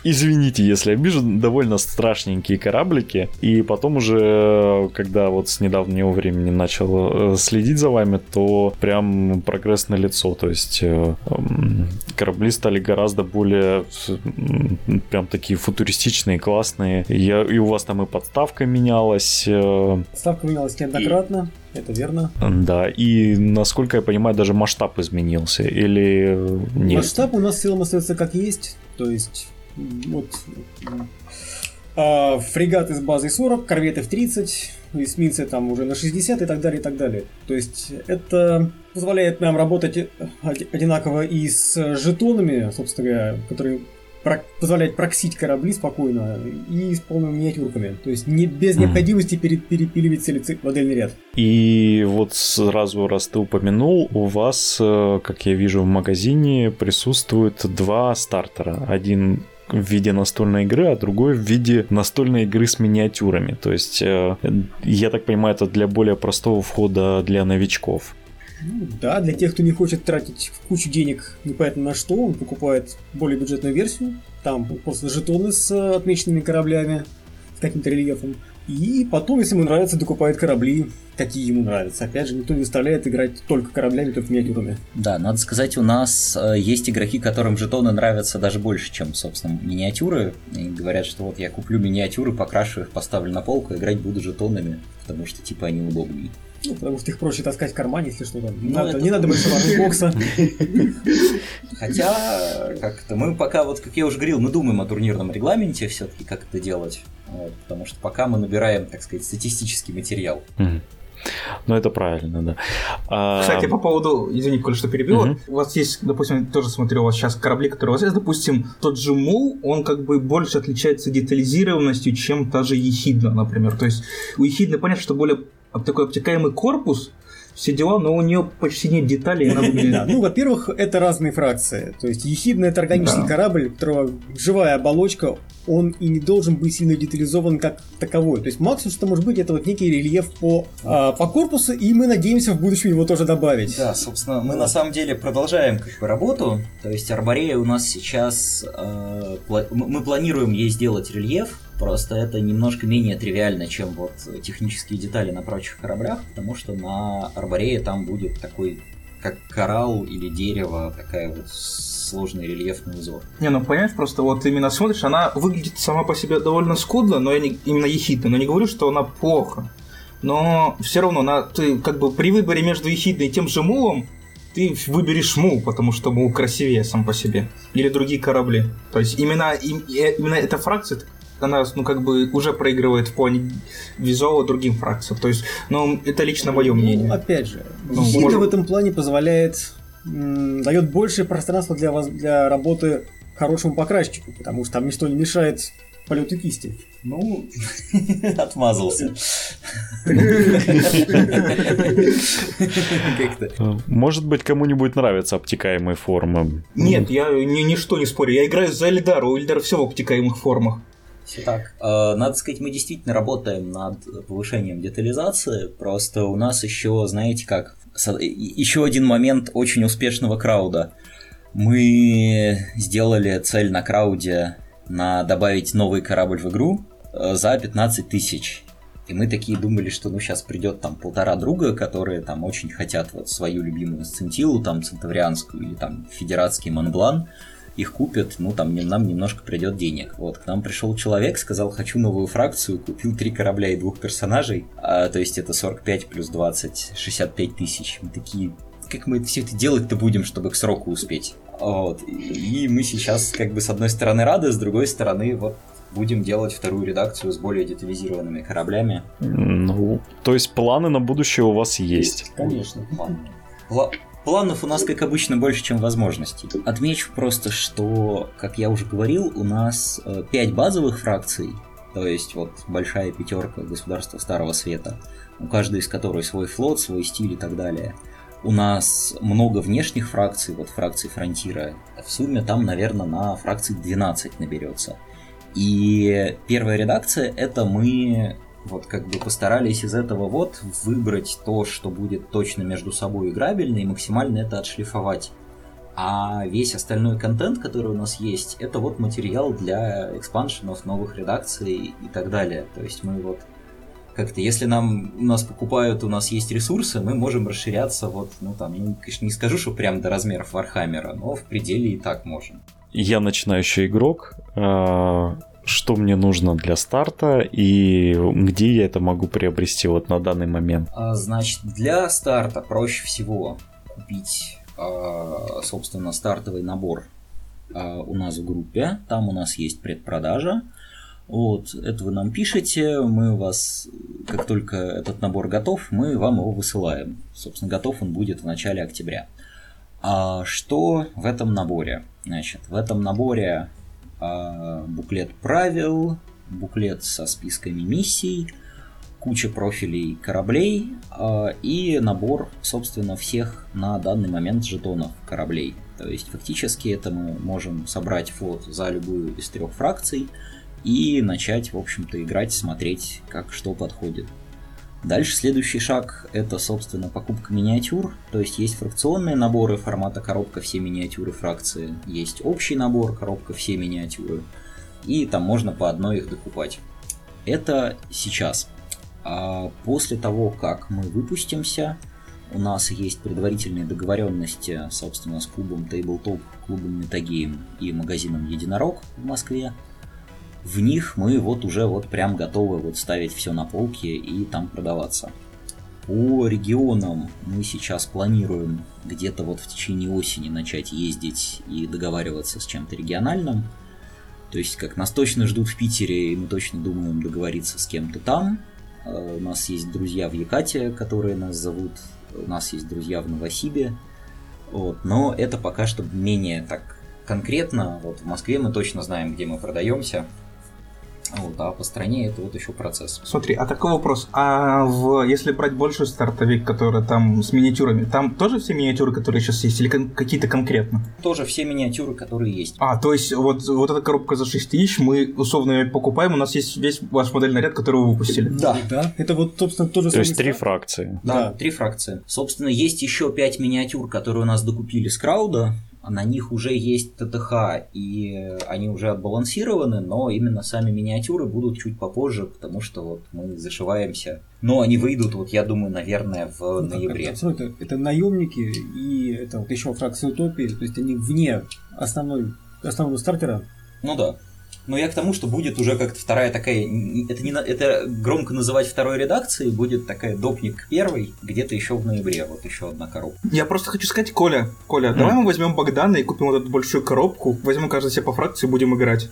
Извините, если обижу, довольно страшненькие кораблики. И потом уже, когда вот с недавнего времени начал э, следить за вами, то прям прогресс на лицо. То есть э, корабли стали гораздо более прям такие футуристичные, классные. Я, и у вас там и подставка менялась. Э, подставка менялась неоднократно. И... Это верно. Да, и насколько я понимаю, даже масштаб изменился, или нет? Масштаб у нас в целом остается как есть, то есть вот, а, фрегаты с базой 40, корветы в 30, эсминцы там уже на 60 и так далее, и так далее. То есть это позволяет нам работать одинаково и с жетонами, собственно говоря, которые позволяет проксить корабли спокойно и с полными миниатюрками. То есть не, без необходимости пере, перепиливать целый модельный ряд. И вот сразу, раз ты упомянул, у вас, э, как я вижу в магазине, присутствует два стартера. Один в виде настольной игры, а другой в виде настольной игры с миниатюрами. То есть, э, я так понимаю, это для более простого входа для новичков. Ну, да, для тех, кто не хочет тратить кучу денег непонятно на что, он покупает более бюджетную версию. Там просто жетоны с отмеченными кораблями, с каким-то рельефом. И потом, если ему нравится, докупает корабли, какие ему нравятся. Опять же, никто не заставляет играть только кораблями, только миниатюрами. Да, надо сказать, у нас э, есть игроки, которым жетоны нравятся даже больше, чем, собственно, миниатюры. И говорят, что вот я куплю миниатюры, покрашу их, поставлю на полку, играть буду жетонами, потому что типа они удобнее. Ну, потому что их проще таскать в кармане, если что. Там. Ну, надо, это- Не надо большого бокса. Хотя, как-то мы пока, вот как я уже говорил, мы думаем о турнирном регламенте все-таки, как это делать. Вот, потому что пока мы набираем, так сказать, статистический материал. Ну, это правильно, да. А, Кстати, по поводу, извини, коль что перебил, Мгм. у вас есть, допустим, я тоже смотрю, у вас сейчас корабли, которые у вас есть, допустим, тот же Мул, он как бы больше отличается детализированностью, чем та же Ехидна, например. То есть у Ехидны понятно, что более такой обтекаемый корпус, все дела, но у нее почти нет деталей, она Да, выглядит... ну, во-первых, это разные фракции. То есть Ехидна это органический Да. корабль, у которого живая оболочка, он и не должен быть сильно детализован как таковой. То есть максимум, что может быть, это вот некий рельеф по, а, по корпусу, и мы надеемся в будущем его тоже добавить. Да, собственно, мы на самом деле продолжаем как бы работу. То есть Арборея у нас сейчас... э, мы планируем ей сделать рельеф, просто это немножко менее тривиально, чем вот технические детали на прочих кораблях, потому что на Арборее там будет такой как коралл или дерево, такая вот сложный рельефный узор. Не, ну понимаешь, просто вот именно смотришь, она выглядит сама по себе довольно скудно, но я не, именно ехидно, но не говорю, что она плохо. Но все равно на, ты как бы при выборе между ехидной и тем же мулом, ты выберешь мул, потому что мул красивее сам по себе. Или другие корабли. То есть именно, им- э, именно эта фракция, она ну, как бы уже проигрывает в плане визуала другим фракциям. То есть, ну, это лично мое мнение. Ну, опять же, Ну, Ехидна может- в этом плане позволяет, дает больше пространства для, воз- для работы хорошему покрасчику, потому что там ничто не мешает полету кисти. Ну, отмазался. Э, Может быть, кому-нибудь нравятся обтекаемые формы. Нет, я ни, ничто не спорю. Я играю за Эльдара, у Эльдара все в обтекаемых формах. Все так. Э, Надо сказать, мы действительно работаем над повышением детализации. Просто у нас еще, знаете как, еще один момент очень успешного крауда. Мы сделали цель на крауде на добавить новый корабль в игру э, за 15 тысяч. И мы такие думали, что ну сейчас придет там полтора друга, которые там очень хотят вот свою любимую сцентилу, там центаврианскую или там федератский Монблан, их купят, ну там нам немножко придет денег. Вот, к нам пришел человек, сказал, хочу новую фракцию, купил три корабля и двух персонажей, а, то есть это 45 плюс 20, 65 тысяч. Мы такие, как мы все это делать-то будем, чтобы к сроку успеть? Вот, и мы сейчас как бы с одной стороны рады, с другой стороны вот будем делать вторую редакцию с более детализированными кораблями. Ну, то есть планы на будущее у вас есть. Конечно. Пла- Планов у нас, как обычно, больше, чем возможностей. Отмечу просто, что, как я уже говорил, у нас 5 базовых фракций, то есть вот большая пятерка государства Старого Света, у каждой из которой свой флот, свой стиль и так далее. У нас много внешних фракций, вот фракций Фронтира. В сумме там, наверное, на фракций 12 наберется. И первая редакция это мы вот как бы постарались из этого вот выбрать то, что будет точно между собой играбельно и максимально это отшлифовать. А весь остальной контент, который у нас есть, это вот материал для expansion ов, новых редакций и так далее. То есть мы вот как-то, если нам у нас покупают, у нас есть ресурсы, мы можем расширяться вот, ну там, я, конечно, не скажу, что прям до размеров Warhammer а, но в пределе и так можем. Я начинающий игрок. Что мне нужно для старта и где я это могу приобрести вот на данный момент? А, Значит, для старта проще всего купить, а, собственно, стартовый набор а, у нас в группе. Там у нас есть предпродажа. Вот, это вы нам пишете, мы вас, как только этот набор готов, мы вам его высылаем. Собственно, готов он будет в начале октября. А что в этом наборе? Значит, в этом наборе буклет правил, буклет со списками миссий, куча профилей кораблей а, и набор, собственно, всех на данный момент жетонов кораблей. То есть фактически это мы можем собрать флот за любую из трех фракций и начать, в общем-то, играть, смотреть, как что подходит. Дальше следующий шаг это, собственно, покупка миниатюр. То есть есть фракционные наборы формата коробка все миниатюры фракции, есть общий набор коробка все миниатюры, и там можно по одной их докупать. Это сейчас. А после того, как мы выпустимся, у нас есть предварительные договоренности, собственно, с клубом Tabletop, клубом Metagame и магазином Единорог в Москве. В них мы вот уже вот прям готовы вот ставить все на полки и там продаваться. По регионам мы сейчас планируем где-то вот в течение осени начать ездить и договариваться с чем-то региональным. То есть как нас точно ждут в Питере, и мы точно думаем договориться с кем-то там. Э, у нас есть друзья в Якате, которые нас зовут у нас есть друзья в Новосибе, вот, но это пока что менее так конкретно. Вот в Москве мы точно знаем, где мы продаемся. Вот, а по стране это вот еще процесс. Смотри, а такой вопрос. А в, если брать большой стартовик, который там с миниатюрами, там тоже все миниатюры, которые сейчас есть, или кон- какие-то конкретно? Тоже все миниатюры, которые есть. А, то есть вот, вот эта коробка за 6 тысяч, мы условно ее покупаем, у нас есть весь ваш модельный ряд, который вы выпустили. Да. Да, это вот, собственно, тот же То есть три фракции. Да, Да. три фракции. Собственно, есть еще пять миниатюр, которые у нас докупили с крауда. На них уже есть ТТХ, и они уже отбалансированы, но именно сами миниатюры будут чуть попозже, потому что вот мы зашиваемся. Но они выйдут, вот я думаю, наверное, в Ну, ноябре. это, абсолютно. это наемники и это вот еще фракция утопии, то есть они вне основной, основного стартера. Ну да. Но я к тому, что будет уже как-то вторая такая... Это, не, это громко называть второй редакцией, будет такая допник первой, где-то еще в ноябре, вот еще одна коробка. Я просто хочу сказать, Коля, Коля, давай мы возьмем Богдана и купим вот эту большую коробку, возьмем каждый себе по фракции и будем играть.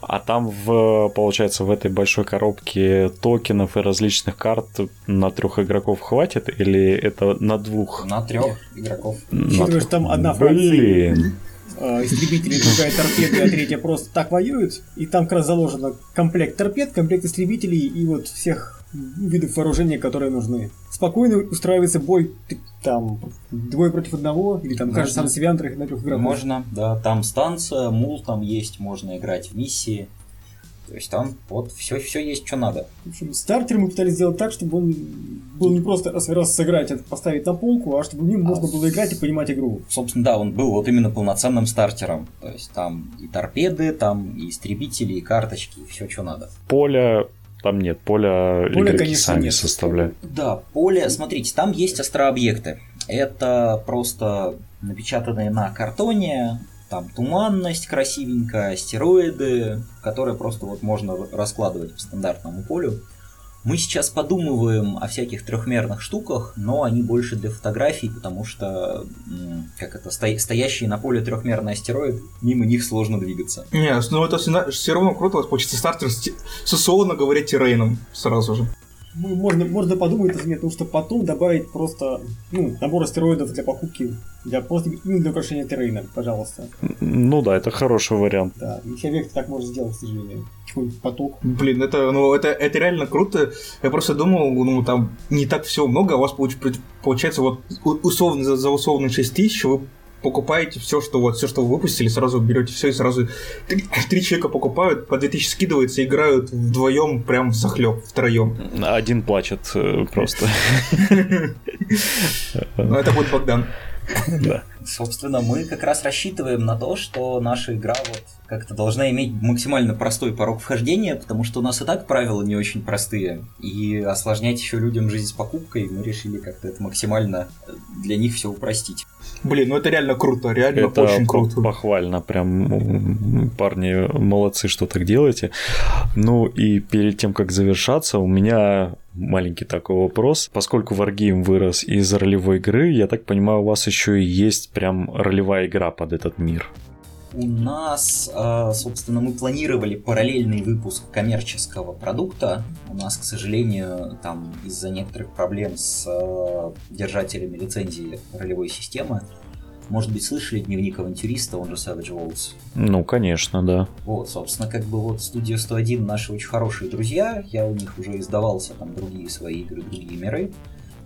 А там, в, получается, в этой большой коробке токенов и различных карт на трех игроков хватит? Или это на двух? На трех игроков. На что там одна фракция Блин. Э, истребители, другая торпеды, а третья просто так воюют. И там как раз заложено комплект торпед, комплект истребителей и вот всех видов вооружения, которые нужны. Спокойно устраивается бой там двое против одного, или там каждый сам себя на трех игроков. Можно, да, там станция, мул там есть, можно играть в миссии. То есть там вот все, все есть, что надо. В общем, стартер мы пытались сделать так, чтобы он был не просто раз, раз сыграть, это поставить на полку, а чтобы в нем можно было играть и понимать игру. Собственно, да, он был вот именно полноценным стартером. То есть там и торпеды, там и истребители, и карточки, и все, что надо. Поля там нет, поля, игроки конечно, сами нет. составляют. Да, поле, смотрите, там есть астрообъекты. Это просто напечатанные на картоне, там туманность красивенькая, астероиды, которые просто вот можно раскладывать по стандартному полю. Мы сейчас подумываем о всяких трехмерных штуках, но они больше для фотографий, потому что, как это, сто- стоящие на поле трехмерный астероид, мимо них сложно двигаться. Не, ну это все равно круто, получится стартер с, с условно говоря террейном сразу же. Ну, можно, можно подумать, например, потому что потом добавить просто ну, набор астероидов для покупки, для просто именно для украшения террейна, пожалуйста. Ну да, это хороший вариант. Да, и объекты так можно сделать, к сожалению. Какой-нибудь поток. Блин, это, ну, это, это реально круто. Я просто думал, ну, там не так всего много, а у вас получ- получается вот условно за, за условные 6 тысяч вы покупаете все, что вот, все, что вы выпустили, сразу берете все и сразу три, три человека покупают, по 2000 скидывается, играют вдвоем прям захлеб, втроем. Один плачет э, просто. Но это будет Богдан. Да. Собственно, мы как раз рассчитываем на то, что наша игра вот как-то должна иметь максимально простой порог вхождения, потому что у нас и так правила не очень простые. И осложнять еще людям жизнь с покупкой мы решили как-то это максимально э, для них все упростить. Блин, ну это реально круто, реально Это очень круто. похвально, прям парни молодцы, что так делаете. Ну и перед тем, как завершаться, у меня маленький такой вопрос. Поскольку Wargame вырос из ролевой игры, я так понимаю, у вас еще и есть прям ролевая игра под этот мир. У нас, э, собственно, мы планировали параллельный выпуск коммерческого продукта. У нас, к сожалению, там из-за некоторых проблем с э, держателями лицензии ролевой системы. Может быть, слышали дневник авантюриста, он же Savage Worlds. Ну, конечно, да. Вот, собственно, как бы вот студия 101 наши очень хорошие друзья. Я у них уже издавался там другие свои игры, другие миры.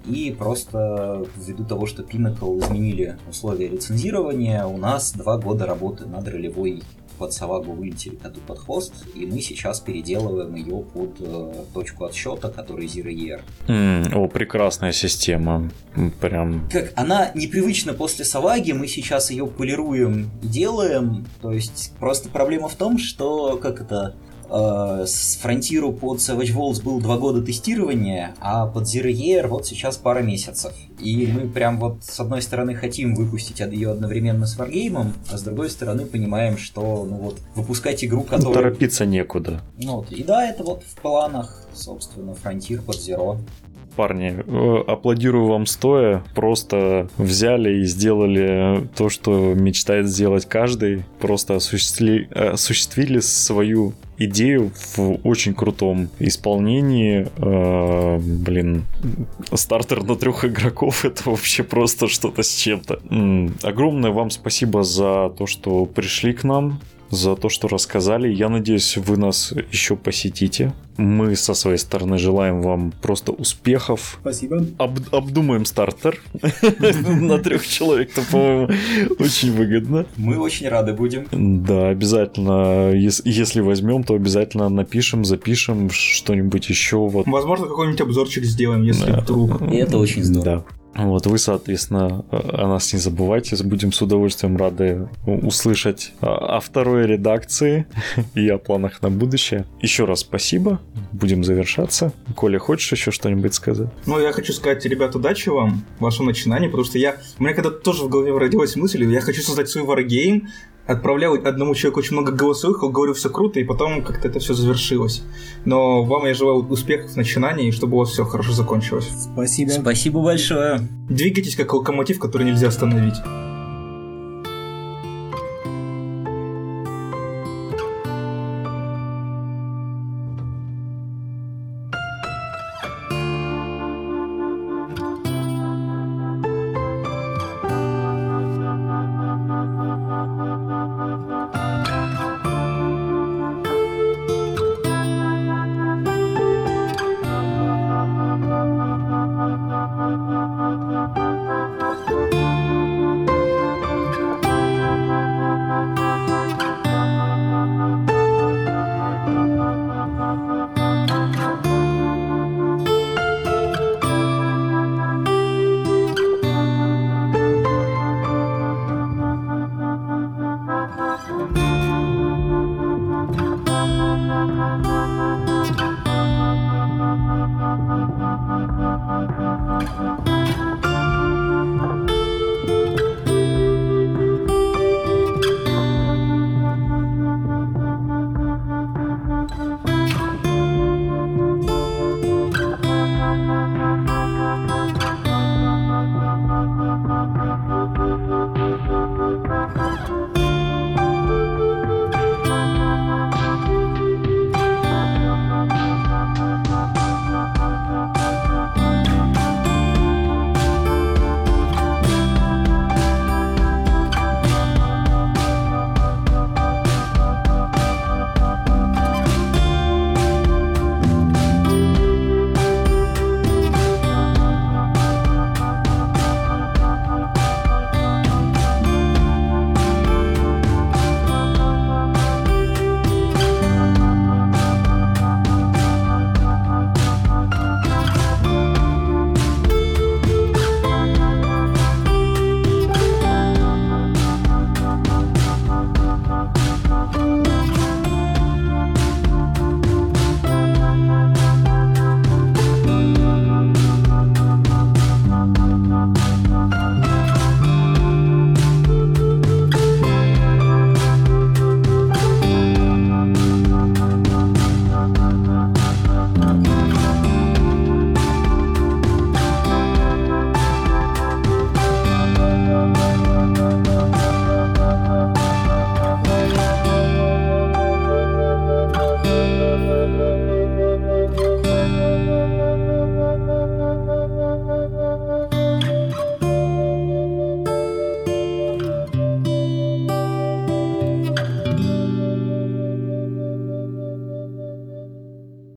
и просто ввиду того, что Pinnacle изменили условия лицензирования, у нас два года работы над ролевой под Савагу вылетели коту под хвост, и мы сейчас переделываем ее под э, точку отсчета, который Zero Year. М, О, прекрасная система. Прям. Как она непривычна после Саваги, мы сейчас ее полируем и делаем. То есть просто проблема в том, что как это с Фронтиру под Savage Worlds был два года тестирования, а под Zero Year вот сейчас пара месяцев. И мы прям вот с одной стороны хотим выпустить ее одновременно с Wargame, а с другой стороны понимаем, что ну вот выпускать игру, Ну, которая... торопиться некуда. Ну вот, и да, это вот в планах, собственно, Фронтир под Zero. Парни, э, аплодирую вам стоя. Просто взяли и сделали то, что мечтает сделать каждый. Просто осуществили, осуществили свою идею в очень крутом исполнении. Э, блин, стартер на трех игроков это вообще просто что-то с чем-то. Огромное вам спасибо за то, что пришли к нам за то, что рассказали. Я надеюсь, вы нас еще посетите. Мы со своей стороны желаем вам просто успехов. Спасибо. Об- обдумаем стартер на трех человек, то, по-моему, очень выгодно. Мы очень рады будем. Да, обязательно, ес- если возьмем, то обязательно напишем, запишем что-нибудь еще. Вот. Возможно, какой-нибудь обзорчик сделаем, если вдруг. И это очень здорово. Вот, вы, соответственно, о нас не забывайте. Будем с удовольствием рады услышать о о второй редакции и о планах на будущее. Еще раз спасибо. Будем завершаться. Коля, хочешь еще что-нибудь сказать? Ну, я хочу сказать, ребят, удачи вам в вашем начинании, потому что я... У меня когда-то тоже в голове родилась мысль, я хочу создать свой варгейм, отправлял одному человеку очень много голосовых, говорю, все круто, и потом как-то это все завершилось. Но вам я желаю успехов в начинании, и чтобы у вас все хорошо закончилось. Спасибо. Спасибо большое. Двигайтесь как локомотив, который нельзя остановить.